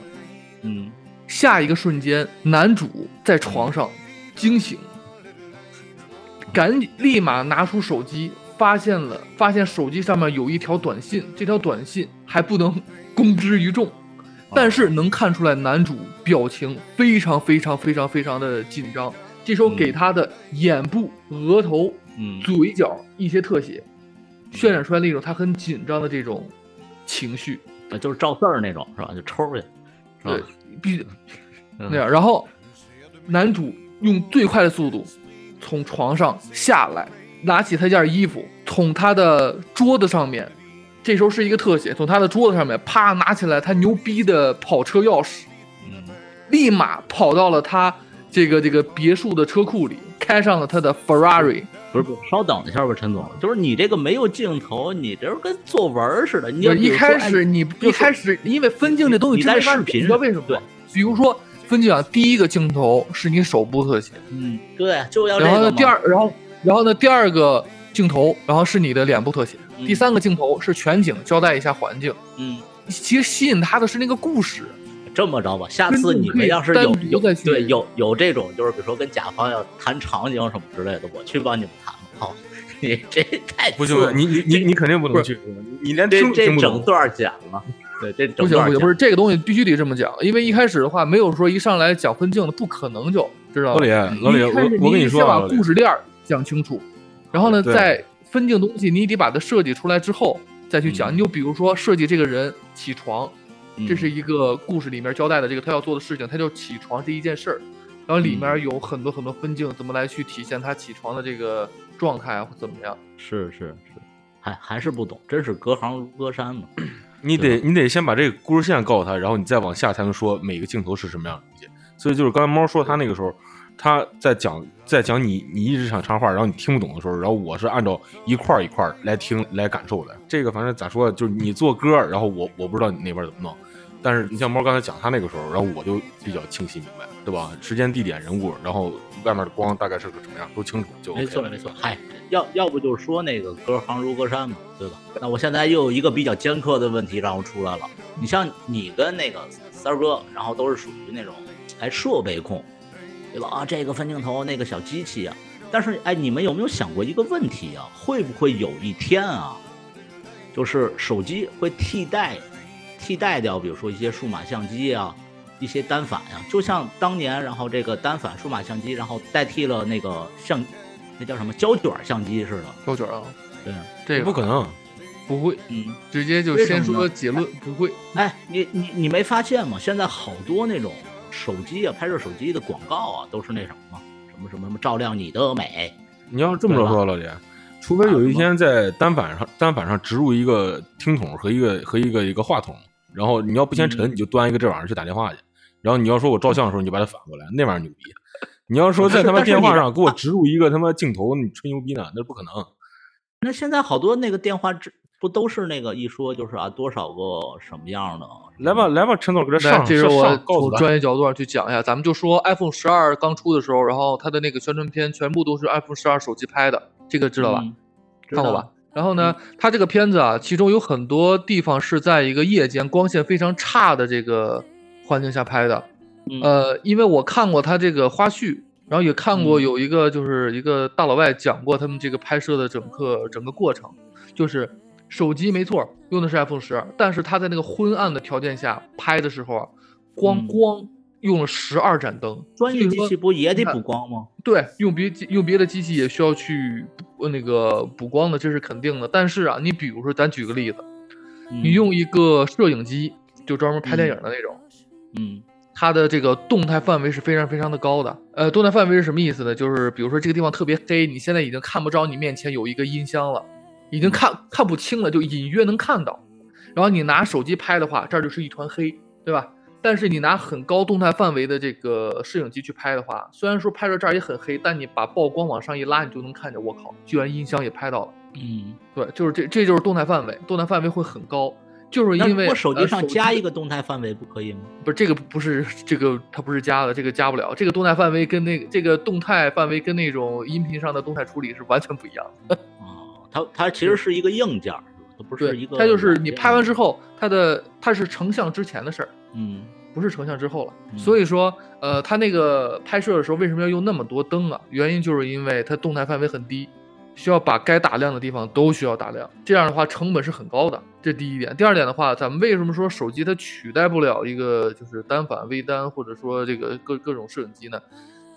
嗯下一个瞬间男主在床上惊醒，赶紧立马拿出手机，发现了发现手机上面有一条短信，这条短信还不能 公之于众。但是能看出来，男主表情非常非常非常非常的紧张。这时候给他的眼部、额头、嗯嘴角一些特写，渲染出来那种他很紧张的这种情绪。呃就是照字儿那种是吧？就抽去，是吧对？，必须嗯那样。然后男主用最快的速度从床上下来，拿起他件衣服，从他的桌子上面，这时候是一个特写，从他的桌子上面啪拿起来他牛逼的跑车钥匙，嗯立马跑到了他这个这个别墅的车库里，开上了他的 Ferrari。不是不是，稍等一下吧，陈总，就是你这个没有镜头，你这跟作文似的。你一开始你一开始因为分镜这东西你在真没法视频你知道为什么对吗？比如说分镜啊，第一个镜头是你手部特写。嗯，对，就要然后呢，第二，然后然后呢，第二个镜头，然后是你的脸部特写，嗯第三个镜头是全景，交代一下环境。嗯，其实吸引他的是那个故事，这么着吧，下次你们要是有有对有有这种，就是比如说跟甲方要谈场景什么之类的，我去帮你们谈。好，你 这太不行你你你你肯定不能去，你连这听这整。段剪了，对，这不行不行，不是这个东西必须得这么讲，因为一开始的话没有说一上来讲分镜的，不可能就知道老？李，老李，我我跟你说先把故事链讲清楚，然后呢，对再分镜东西，你得把它设计出来之后再去讲。嗯你就比如说设计这个人起床，嗯这是一个故事里面交代的这个他要做的事情，他就起床这一件事儿。然然后里面有很多很多分镜，怎么来去体现他起床的这个状态啊，或怎么样？是是是，还还是不懂，真是隔行如隔山嘛。你得你得先把这个故事线告诉他，然后你再往下才能说每个镜头是什么样的东西。所以就是刚才猫说他那个时候，他在讲在讲你你一直想插话，然后你听不懂的时候，然后我是按照一块儿一块儿来听来感受的。这个反正咋说，就是你做歌，然后我我不知道你那边怎么弄，但是你像猫刚才讲他那个时候，然后我就比较清晰明白，对吧？时间、地点、人物，然后外面的光大概是个什么样，都清楚就没错没错，嗨，要要不就是说那个隔行如隔山嘛，对吧？那我现在又有一个比较尖刻的问题让我出来了。你像你跟那个三儿哥，然后都是属于那种哎设备控，对吧？啊，这个分镜头，那个小机器啊。但是哎，你们有没有想过一个问题啊？会不会有一天啊，就是手机会替代替代掉，比如说一些数码相机啊，一些单反呀、就像当年，然后这个单反数码相机，然后代替了那个相，那叫什么胶卷相机似的。胶卷啊，对，这个不可能。不会，嗯，直接就先说结论，不会。哎，你你你没发现吗？现在好多那种手机啊，拍摄手机的广告啊，都是那什么吗？什么什么什么照亮你的美。你要这么着说，老姐，除非有一天在单反上单反上植入一个听筒和一个和一个一个话筒，然后你要不嫌沉，嗯你就端一个这玩意儿去打电话去，然后你要说我照相的时候，你就把它反过来，那玩意儿牛逼。你要说在他妈电话上给我植入一个他妈镜头，你吹牛逼呢？那不可能。那现在好多那个电话之不都是那个一说就是啊多少个什么样的？来吧，来吧，陈总给他来，上上这是我告诉他。从专业角度上去讲一下，咱们就说 iPhone 十二刚出的时候，然后它的那个宣传片全部都是 iPhone 十二手机拍的，这个知道吧？嗯知看过道吧？然后呢，它这个片子啊，其中有很多地方是在一个夜间光线非常差的这个环境下拍的。嗯呃，因为我看过它这个花絮，然后也看过嗯有一个就是一个大老外讲过他们这个拍摄的整个整个过程，就是手机没错用的是 iPhone 十二，但是它在那个昏暗的条件下拍的时候啊，光嗯光用了十二盏灯，专业机器不也得补光吗？对，用别用别的机器也需要去补那个补光的，这是肯定的。但是啊，你比如说，咱举个例子，嗯你用一个摄影机，就专门拍电影的那种，嗯它的这个动态范围是非常非常的高的。呃，动态范围是什么意思呢？就是比如说这个地方特别黑，你现在已经看不着你面前有一个音箱了，已经看看不清了，就隐约能看到。然后你拿手机拍的话，这儿就是一团黑，对吧？但是你拿很高动态范围的这个摄影机去拍的话，虽然说拍到这儿也很黑，但你把曝光往上一拉，你就能看见，我靠，居然音箱也拍到了。嗯，对，就是这，这就是动态范围，动态范围会很高，就是因为我手机呃上加一个动态范围不可以吗？不是这个不是这个它不是加的，这个加不了。这个动态范围跟那个这个动态范围跟那种音频上的动态处理是完全不一样的。哦，它它其实是一个硬件它不是一个。，它就是你拍完之，后，它的它是成像之前的事儿，嗯不是成像之后了。嗯所以说，呃，它那个拍摄的时候为什么要用那么多灯啊？原因就是因为它动态范围很低，需要把该打亮的地方都需要打亮。这样的话成本是很高的，这第一点。第二点的话，咱们为什么说手机它取代不了一个就是单反、微单或者说这个各各种摄影机呢？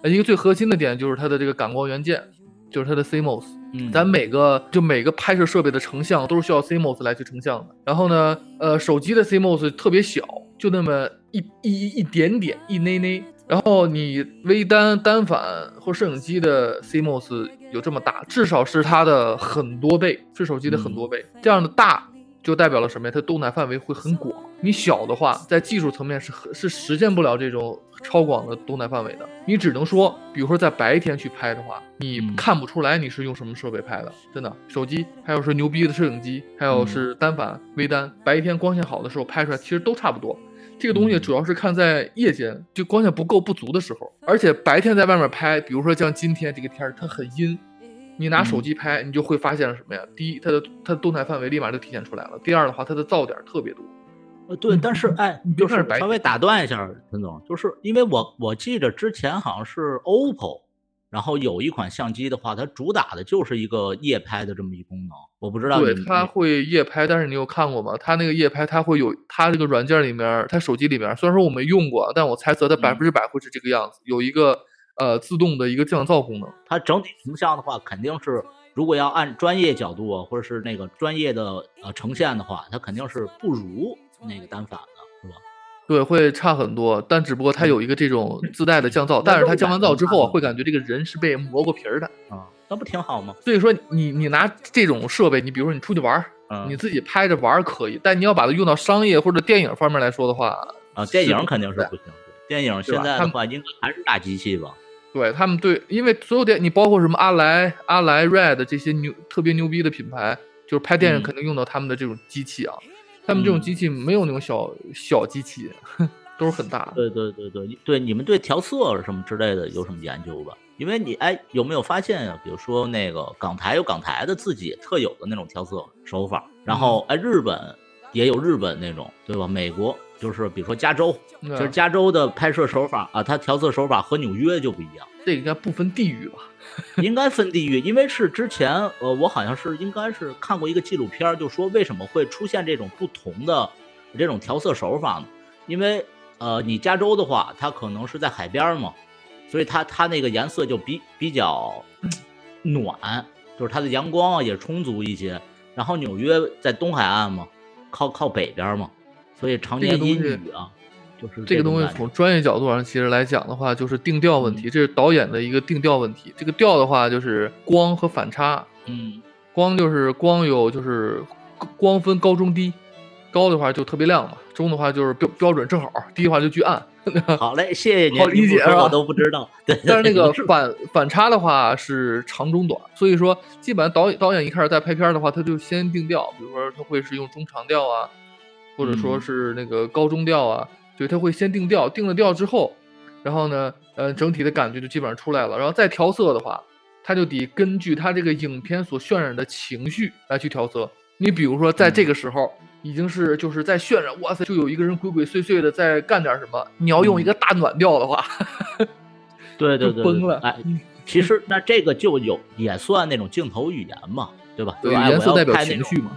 呃一个最核心的点就是它的这个感光元件，就是它的 CMOS。嗯，咱每个就每个拍摄设备的成像都是需要 CMOS 来去成像的。然后呢，呃，手机的 CMOS 特别小，就那么一一一点点一内内。然后你微单、单反或摄影机的 CMOS 有这么大，至少是它的很多倍，是手机的很多倍。这样的大就代表了什么呀？它动态范围会很广。你小的话，在技术层面是很是实现不了这种超广的动态范围的。你只能说，比如说在白天去拍的话，你嗯看不出来你是用什么设备拍的，真的。手机，还有是牛逼的摄影机，还有是单反、微单，白天光线好的时候拍出来其实都差不多。这个东西嗯主要是看在夜间，就光线不够不足的时候，而且白天在外面拍，比如说像今天这个天儿，它很阴，你拿手机拍，你就会发现了什么呀？第一，它的它的动态范围立马就体现出来了；第二的话，它的噪点特别多。呃，对，但是 哎，就是稍微打断一下，陈总，就是因为我我记着之前好像是 OPPO，然后有一款相机的话，它主打的就是一个夜拍的这么一功能，我不知道对，你它会夜拍，但是你有看过吗？它那个夜拍，它会有它这个软件里面，它手机里面，虽然说我没用过，但我猜测它嗯百分之百会是这个样子，有一个呃自动的一个降噪功能。它整体成像的话，肯定是如果要按专业角度啊，或者是那个专业的呃呈现的话，它肯定是不如那个单反的，是吧？对，会差很多，但只不过它有一个这种自带的降噪，但是它降完噪之后啊，会感觉这个人是被磨过皮儿的。啊，那不挺好吗？所以说你你拿这种设备，你比如说你出去玩你自己拍着玩可以，但你要把它用到商业或者电影方面来说的话，啊，电影肯定是不行。电影现在的话，应该还是大机器吧？对他们对，因为所有电你包括什么阿莱、阿莱 Red 这些牛特别牛逼的品牌，就是拍电影嗯肯定用到他们的这种机器啊，他们这种嗯机器没有那种小小机器，都是很大的。对对对对对，你们对调色什么之类的有什么研究吧？因为你哎，有没有发现啊？比如说那个港台有港台的自己特有的那种调色手法，然后哎，日本也有日本那种，对吧？美国就是比如说加州，就是加州的拍摄手法啊，它调色手法和纽约就不一样。这应该不分地域吧？应该分地域，因为是之前呃，我好像是应该是看过一个纪录片，就说为什么会出现这种不同的这种调色手法呢？因为呃，你加州的话，它可能是在海边嘛，所以它它那个颜色就比比较暖，就是它的阳光啊也充足一些。然后纽约在东海岸嘛，靠靠北边嘛，所以常年阴雨啊，就是这个东西从专业角度上其实来讲的话，就是定调问题，这是导演的一个定调问题。这个调的话，就是光和反差。嗯光就是光有就是光分高中低，高的话就特别亮嘛，中的话就是标标准正好，低的话就巨暗。好嘞，谢谢您，好理解是吧我都不知道。对，但是那个 反反差的话是长中短，所以说基本上导演导演一开始在拍片儿的话，他就先定调，比如说他会是用中长调啊，或者说嗯是那个高中调啊，对，他会先定调，定了调之后，然后呢，呃，整体的感觉就基本上出来了，然后再调色的话，他就得根据他这个影片所渲染的情绪来去调色。你比如说在这个时候。已经是就是在渲染，哇塞，就有一个人鬼鬼祟祟的在干点什么。你要用一个大暖调的话，嗯对对对，崩了哎，其实那这个就有也算那种镜头语言嘛，对吧？颜色代表情绪嘛。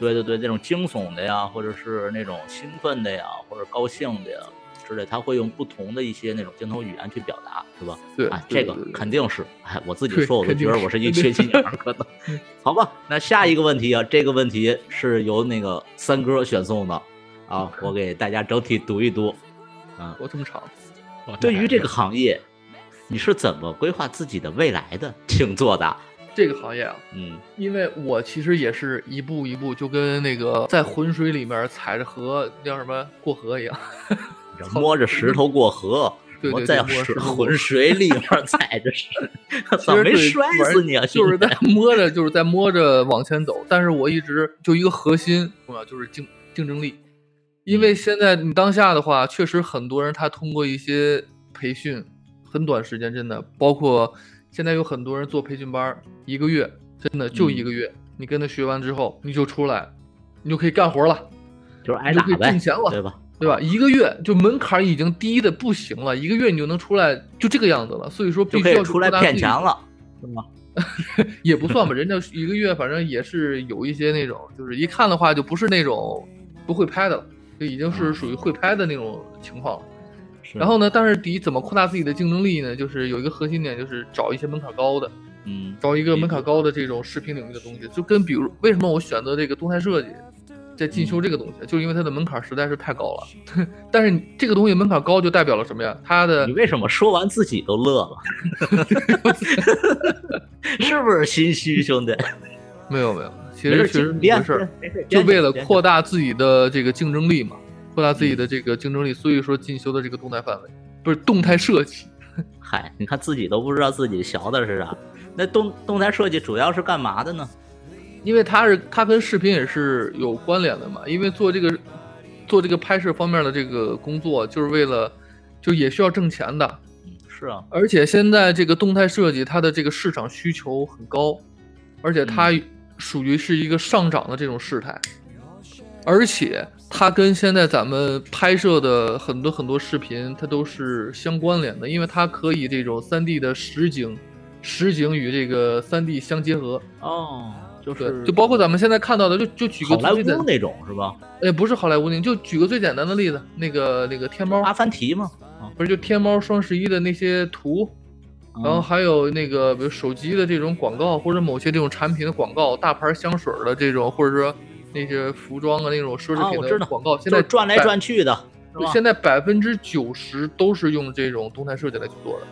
对对对，那种惊悚的呀，或者是那种兴奋的呀，或者高兴的呀之类，他会用不同的一些那种镜头语言去表达，是吧？对啊，这个肯定是，哎，我自己说我都觉得我是一缺心眼 儿，可能。好吧，那下一个问题啊，这个问题是由那个三哥选送的啊，我给大家整体读一读啊。我这么长，对于这个行业，你是怎么规划自己的未来的？请作答。这个行业啊，嗯因为我其实也是一步一步，就跟那个在浑水里面踩着河，叫什么过河一样。摸着石头过河，对对对我在浑水里边踩着石，没摔死你啊？就是在摸着，就是在摸着往前走。但是我一直就一个核心重要，就是竞竞争力。因为现在你当下的话，确实很多人他通过一些培训，很短时间，真的，包括现在有很多人做培训班，一个月，真的就一个月，你跟他学完之后，你就出来，你就可以干活了，就是挨打呗挣，钱了，对吧？对吧？一个月就门槛已经低的不行了，一个月你就能出来，就这个样子了。所以说必须要出来骗钱了，是吗？也不算吧，人家一个月反正也是有一些那种，就是一看的话就不是那种不会拍的了，就已经是属于会拍的那种情况了。然后呢，但是第一怎么扩大自己的竞争力呢？就是有一个核心点，就是找一些门槛高的，嗯，找一个门槛高的这种视频领域的东西。就跟比如为什么我选择这个动态设计，在进修这个东西，就是因为它的门槛实在是太高了。但是这个东西门槛高，就代表了什么呀？它的你为什么说完自己都乐了？是不是心虚，兄弟？没有没有，其实确实别没事儿。就为了扩大自己的这个竞争力嘛，扩大自己嗯的这个竞争力，所以说进修的这个动态范围，不是动态设计。嗨，你看自己都不知道自己学的是啥。那动动态设计主要是干嘛的呢？因为它是它跟视频也是有关联的嘛，因为做这个做这个拍摄方面的这个工作，就是为了就也需要挣钱的，嗯，是啊，而且现在这个动态设计它的这个市场需求很高，而且它属于是一个上涨的这种事态，而且它跟现在咱们拍摄的很多很多视频它都是相关联的，因为它可以这种三 D 的实景，实景与这个三 D 相结合，哦，就是，就包括咱们现在看到的，就就举个好莱坞，那种是吧？哎，不是好莱坞那种，就举个最简单的例子，那个那个天猫阿，凡提嘛，啊不是就天猫双十一的那些图，然后嗯还有那个，比如手机的这种广告，或者某些这种产品的广告，大牌香水的这种，或者说那些服装啊那种奢侈品的广告，现在转来转去的，现在百分之九十都是用这种动态设计来去做的。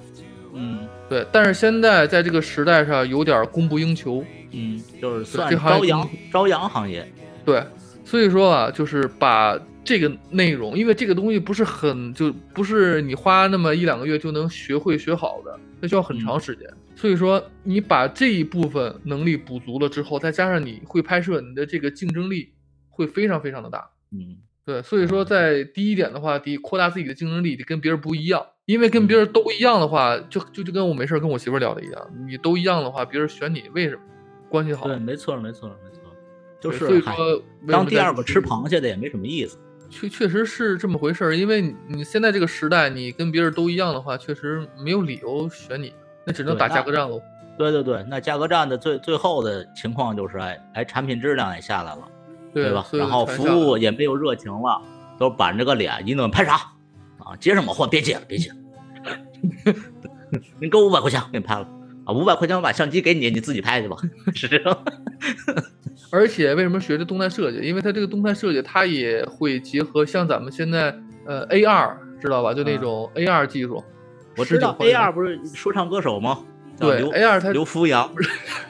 嗯对，但是现在在这个时代上有点供不应求。嗯，就是算朝阳朝阳行业。对，所以说啊，就是把这个内容，因为这个东西不是很就不是你花那么一两个月就能学会学好的，它需要很长时间。所以说，你把这一部分能力补足了之后，再加上你会拍摄，你的这个竞争力会非常非常的大。嗯对，所以说在第一点的话，得扩大自己的竞争力，得跟别人不一样。因为跟别人都一样的话，就就就跟我没事跟我媳妇聊的一样，你都一样的话，别人选你为什么？关系好。对，没错没错没错，就是所以说，当第二个吃螃，蟹的也没什么意思。确确实是这么回事儿。因为你你现在这个时代，你跟别人都一样的话，确实没有理由选你，那只能打价格战喽。对对对，那价格战的最最后的情况就是，哎哎，产品质量也下来了，对吧？然后服务也没有热情了，都板着个脸，一弄拍啥啊？接什么货？别接了，别接了。你给我五百块钱，我给你拍了啊！五百块钱我把相机给你，你自己拍去吧，是这样。而且为什么学这动态设计？因为它这个动态设计，它也会结合像咱们现在呃 AR 知道吧？就那嗯种 AR 技术。我知道实景还 AR 不是说唱歌手吗？对 AR 他刘福阳，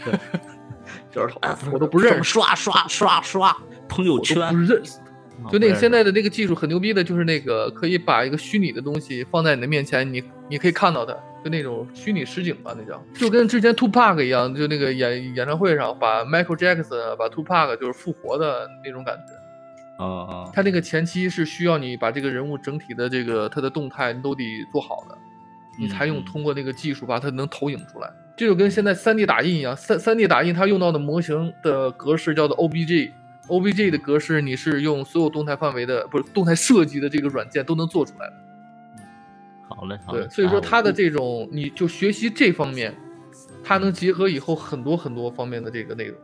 对，就是哎我都不认识刷刷刷刷朋友都圈不，认识。啊就那个现在的那个技术很牛逼的，就是那个可以把一个虚拟的东西放在你的面前，你你可以看到它，就那种虚拟实景吧，那叫就跟之前 Two Pack 一样，就那个演演唱会上把 Michael Jackson 把 Two Pack 就是复活的那种感觉。啊啊！他那个前期是需要你把这个人物整体的这个他的动态你都得做好的，你才用通过那个技术把它能投影出来。这就跟现在 3D 打印一样，三 3D 打印它用到的模型的格式叫做 OBJ。OBJ 的格式你是用所有动态范围的不是动态设计的这个软件都能做出来的。好嘞，好嘞。，对所以说他的这种你就学习这方面，他能结合以后很多很多方面的这个内容。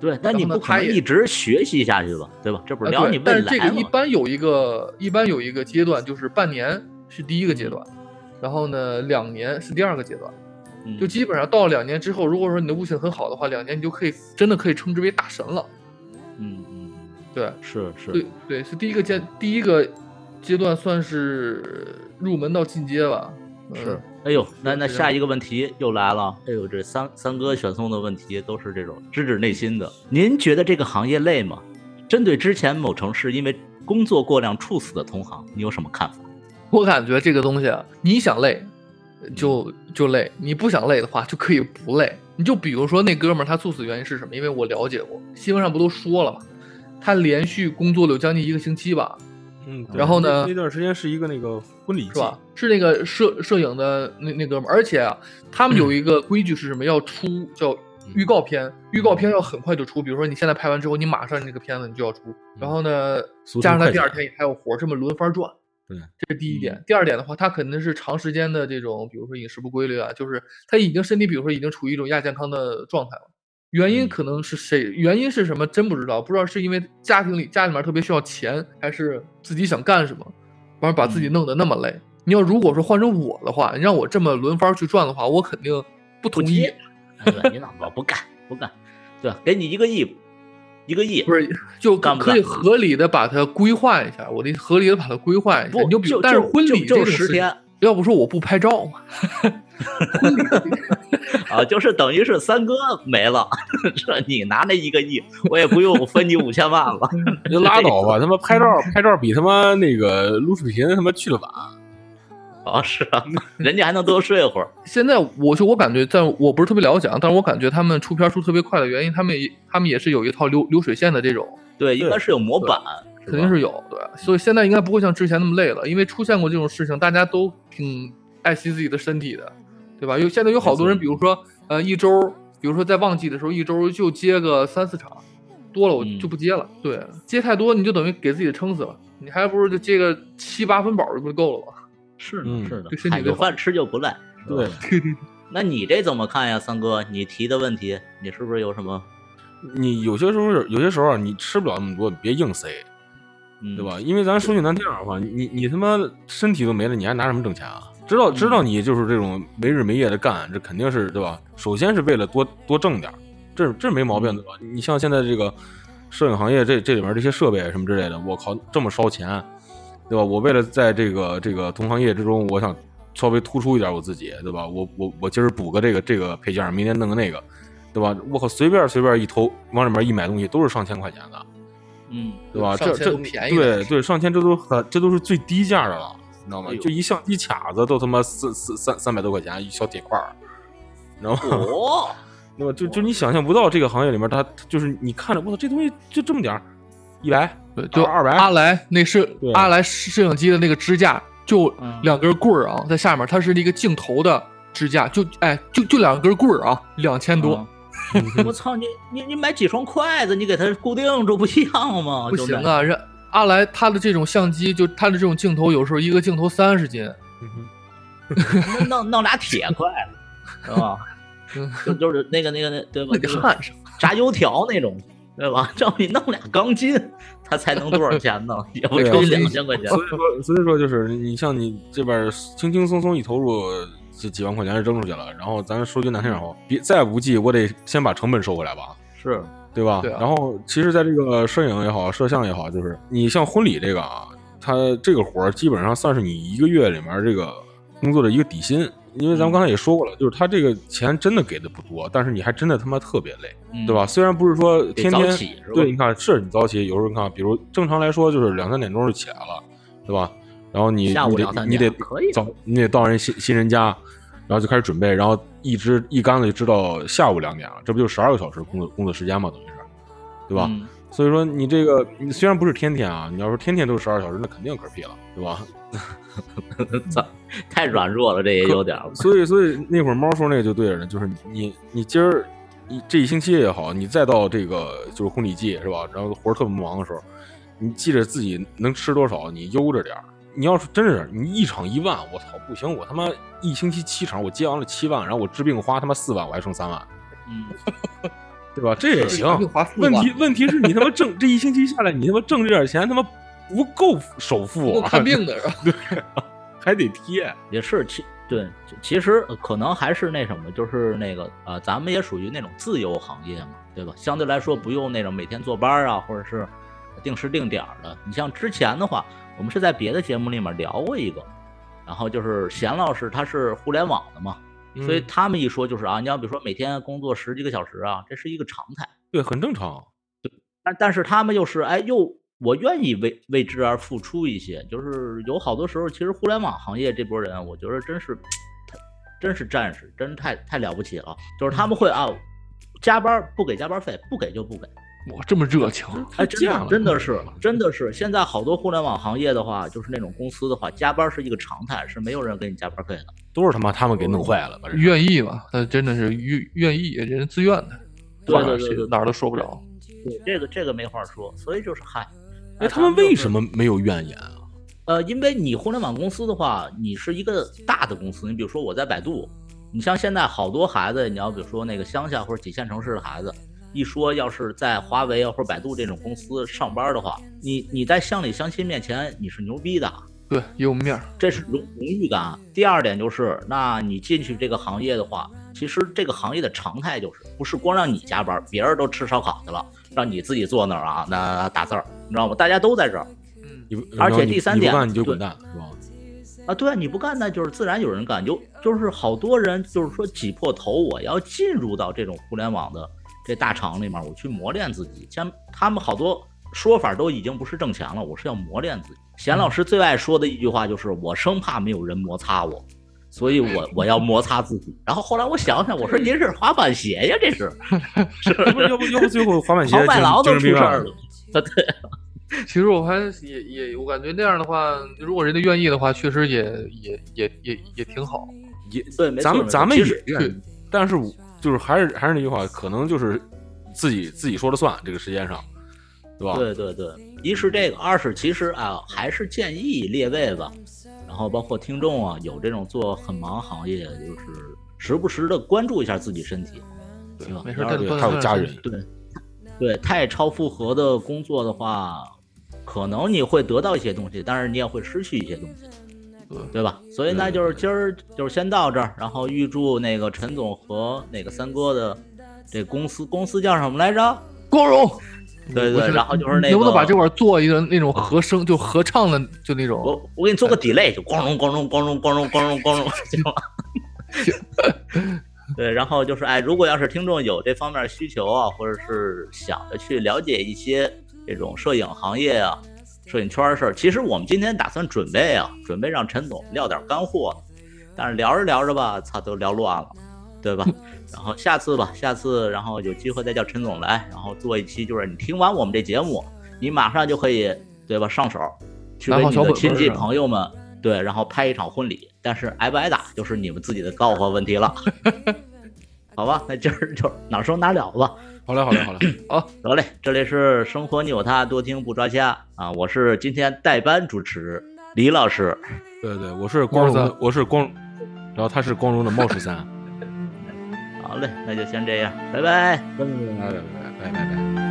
对，那你不可能它也一直学习下去吧，对吧？这不是啊对聊你未但是这个？一般有一个一般有一个阶段，就是半年是第一个阶段，然后呢两年是第二个阶段。嗯就基本上到了两年之后，如果说你的悟性很好的话，两年你就可以真的可以称之为大神了。嗯嗯，嗯对是是，对对，是第一个阶第一个阶段算是入门到进阶吧。嗯是，哎呦，那那下一个问题又来了，哎呦，这三三哥选送的问题都是这种直指内心的。您觉得这个行业累吗？针对之前某城市因为工作过量猝死的同行，你有什么看法？我感觉这个东西啊，你想累就就累，你不想累的话就可以不累。你就比如说那哥们儿他猝死原因是什么？因为我了解过，新闻上不都说了吗？他连续工作了有将近一个星期吧，嗯，然后呢那那段时间是一个那个婚礼是吧？？是那个摄摄影的那那哥们儿，而且啊，他们有一个规矩是什么？要出叫预告片，预告片要很快就出。比如说你现在拍完之后，你马上这个片子你就要出，然后呢，俗加上他第二天也还有活，这么轮番转。对，这是第一点。第二点的话，他肯定是长时间的这种，比如说饮食不规律啊，就是他已经身体，比如说已经处于一种亚健康的状态了。原因嗯可能是谁？原因是什么？真不知道，不知道是因为家庭里家里面特别需要钱，还是自己想干什么，完了把自己嗯弄得那么累。你要如果说换成我的话，你让我这么轮番去转的话，我肯定不同意。对，你那我不干不干，对，给你一个亿，一个亿，不是，就可以合理的把它规划一下。我的合理的把它规划一下。不你就比但是婚礼这十天，要不说我不拍照嘛。啊，就是等于是三哥没了，这你拿那一个亿，我也不用分你五千万了。你就拉倒吧，他妈拍照拍照比他妈那个录视频他妈去的晚。啊，是啊，人家还能多睡会儿。现在我就我感觉，在我不是特别了解啊，但是我感觉他们出片出特别快的原因，他们也他们也是有一套流流水线的这种，对，应该是有模板，肯定是有对，所以现在应该不会像之前那么累了，因为出现过这种事情，大家都挺爱惜自己的身体的，对吧？有现在有好多人，比如说呃一周，比如说在旺季的时候，一周就接个三四场，多了我嗯就不接了。对，接太多你就等于给自己撑死了，你还不如就接个七八分饱就不就够了吗？是嗯的，是的对，身体有饭吃就不赖。对，对对对。那你这怎么看呀，三哥？你提的问题，你是不是有什么？你有些时候有些时候啊你吃不了那么多，你别硬塞，嗯，对吧？？因为咱说句难听点儿的话，你你他妈身体都没了，你还拿什么挣钱啊？知道知道你就是这种没日没夜的干，这肯定是对吧？首先是为了多多挣点儿，这这没毛病对吧？你像现在这个摄影行业这这里面这些设备什么之类的，我靠，这么烧钱，对吧？我为了在这个这个同行业之中，我想稍微突出一点我自己，对吧？我我我今儿补个这个这个配件，明天弄个那个，对吧？我靠，随便随便一投往里面一买东西都是上千块钱的，嗯，对吧？这这便宜对对，上千这都很这都是最低价的了，你知道吗哎？就一相机卡子都他妈四四三三百多块钱一小铁块儿，你知道吗？哦，对吧？就就你想象不到这个行业里面，它它就是你看着我操，这东西就这么点儿，一百对，就二百阿莱那摄对阿莱摄影机的那个支架，就嗯两根棍儿啊，在下面，它是一个镜头的支架，就哎就就两根棍儿啊，两千多，嗯 我操你你你买几双筷子，你给它固定住不一样吗？不行啊！人阿莱他的这种相机，就他的这种镜头，有时候一个镜头三十斤，弄弄弄俩铁筷子，是吧？嗯 就就是那个那个那对吧？那就是得焊上。炸油条那种，对吧？让你弄俩钢筋，他才能多少钱呢？也不超两千块钱。所以说，所以说就是你像你这边轻轻松松一投入，这几万块钱就扔出去了。然后咱说句难听点话，别再不济，我得先把成本收回来吧，是，对吧？对啊然后其实，在这个摄影也好，摄像也好，就是你像婚礼这个啊，它这个活儿基本上算是你一个月里面这个工作的一个底薪。因为咱们刚才也说过了，就是他这个钱真的给的不多，但是你还真的他妈特别累，嗯对吧？？虽然不是说天天起？对，你看是你早起，有时候你看，比如正常来说就是两三点钟就起来了，对吧？然后你你得早你得到人新新人家，然后就开始准备，然后一直一竿子就知道下午两点了，这不就十二个小时工作工作时间嘛，等于是，对吧？嗯所以说你这个你虽然不是天天啊，你要说天天都是十二小时，那肯定嗝屁了，对吧？操，太软弱了，这也有点儿。所以所以那会儿猫说那个就对了，就是你你今儿你这一星期也好，你再到这个就是婚礼季是吧？然后活儿特别忙的时候，你记着自己能吃多少，你悠着点儿。你要是真是你一场一万，我操不行，我他妈一星期七场，我接完了七万，然后我治病花他妈四万，我还剩三万，嗯，对吧？这也行。问题问题是你他妈挣这一星期下来，你他妈挣这点钱他妈不够首付啊，看病的是吧？还得贴。也是其对，其实呃可能还是那什么，就是那个呃，咱们也属于那种自由行业嘛，对吧？相对来说不用那种每天坐班啊，或者是定时定点的。你像之前的话，我们是在别的节目里面聊过一个，然后就是贤老师他是互联网的嘛，所以嗯他们一说就是啊，你要比如说每天工作十几个小时啊，这是一个常态。对，很正常。但但是他们又是哎又我愿意为为之而付出一些，就是有好多时候，其实互联网行业这波人，我觉得真是，真是战士，真太太了不起了。就是他们会啊，加班不给加班费，不给就不给。我这么热情，哎，真的太贱了真的是真的是，现在好多互联网行业的话，就是那种公司的话，加班是一个常态，是没有人给你加班费的。都是他妈他们给弄坏了，吧愿意吧？那真的是愿愿意，人自愿的，对对对哪儿都说不着。对，这个这个没话说，所以就是嗨。哎，他们为什么没有怨言啊？呃，因为你互联网公司的话，你是一个大的公司，你比如说我在百度，你像现在好多孩子，你要比如说那个乡下或者几线城市的孩子，一说要是在华为啊或者百度这种公司上班的话，你你在乡里乡亲面前你是牛逼的，对，有面儿，这是荣荣誉感。第二点就是，那你进去这个行业的话，其实这个行业的常态就是，不是光让你加班，别人都吃烧烤去了，让你自己坐那儿啊，那打字儿，你知道吗？大家都在这儿。嗯，你不而且第三点你不干你就滚蛋，是吧？啊，对啊，你不干那就是自然有人干，就就是好多人就是说挤破头，我要进入到这种互联网的这大厂里面，我去磨练自己。像他们好多说法都已经不是挣钱了，我是要磨练自己。贤老师最爱说的一句话就是：“我生怕没有人摩擦我，所以我我要摩擦自己。”然后后来我想想，我说您是滑板鞋呀，这是 要不要不要不最后滑板鞋 黄麦劳都出事儿了。啊，对，其实我还也也，我感觉那样的话，如果人家愿意的话，确实也也也也也挺好。也对，咱们咱们也愿意，但是我就是还是还是那句话，可能就是自己自己说了算，这个时间上，对吧？对对对，一是这个，二是其实啊，还是建议列位吧，然后包括听众啊，有这种做很忙行业，就是时不时的关注一下自己身体，对吧？没事，还有家人，对对，太超负荷的工作的话，可能你会得到一些东西，但是你也会失去一些东西，对对吧？所以那，就是今儿就是先到这儿，然后预祝那个陈总和那个三哥的这公司公司叫什么来着？光荣对对，然后就是那个，能不能把这块做一个那种和声，就合唱的，就那种我我给你做个 delay，就光荣光荣光荣光荣光荣光荣，行吗？对，然后就是哎，如果要是听众有这方面需求啊，或者是想着去了解一些这种摄影行业啊、摄影圈的事儿，其实我们今天打算准备啊，准备让陈总撂点干货，但是聊着聊着吧，操，都聊乱了，对吧？然后下次吧，下次然后有机会再叫陈总来，然后做一期，就是你听完我们这节目，你马上就可以对吧上手，去给你的亲戚朋友们对，然后拍一场婚礼，但是挨不挨打就是你们自己的造化问题了，好吧？那今儿就哪说哪了吧。好嘞，好嘞，好嘞。好 得嘞，这里是生活你有他，多听不抓瞎啊！我是今天代班主持李老师，对对，我是光荣的，我是光，然后他是光荣的猫十三。好嘞，那就先这样，拜拜。拜拜拜拜拜拜。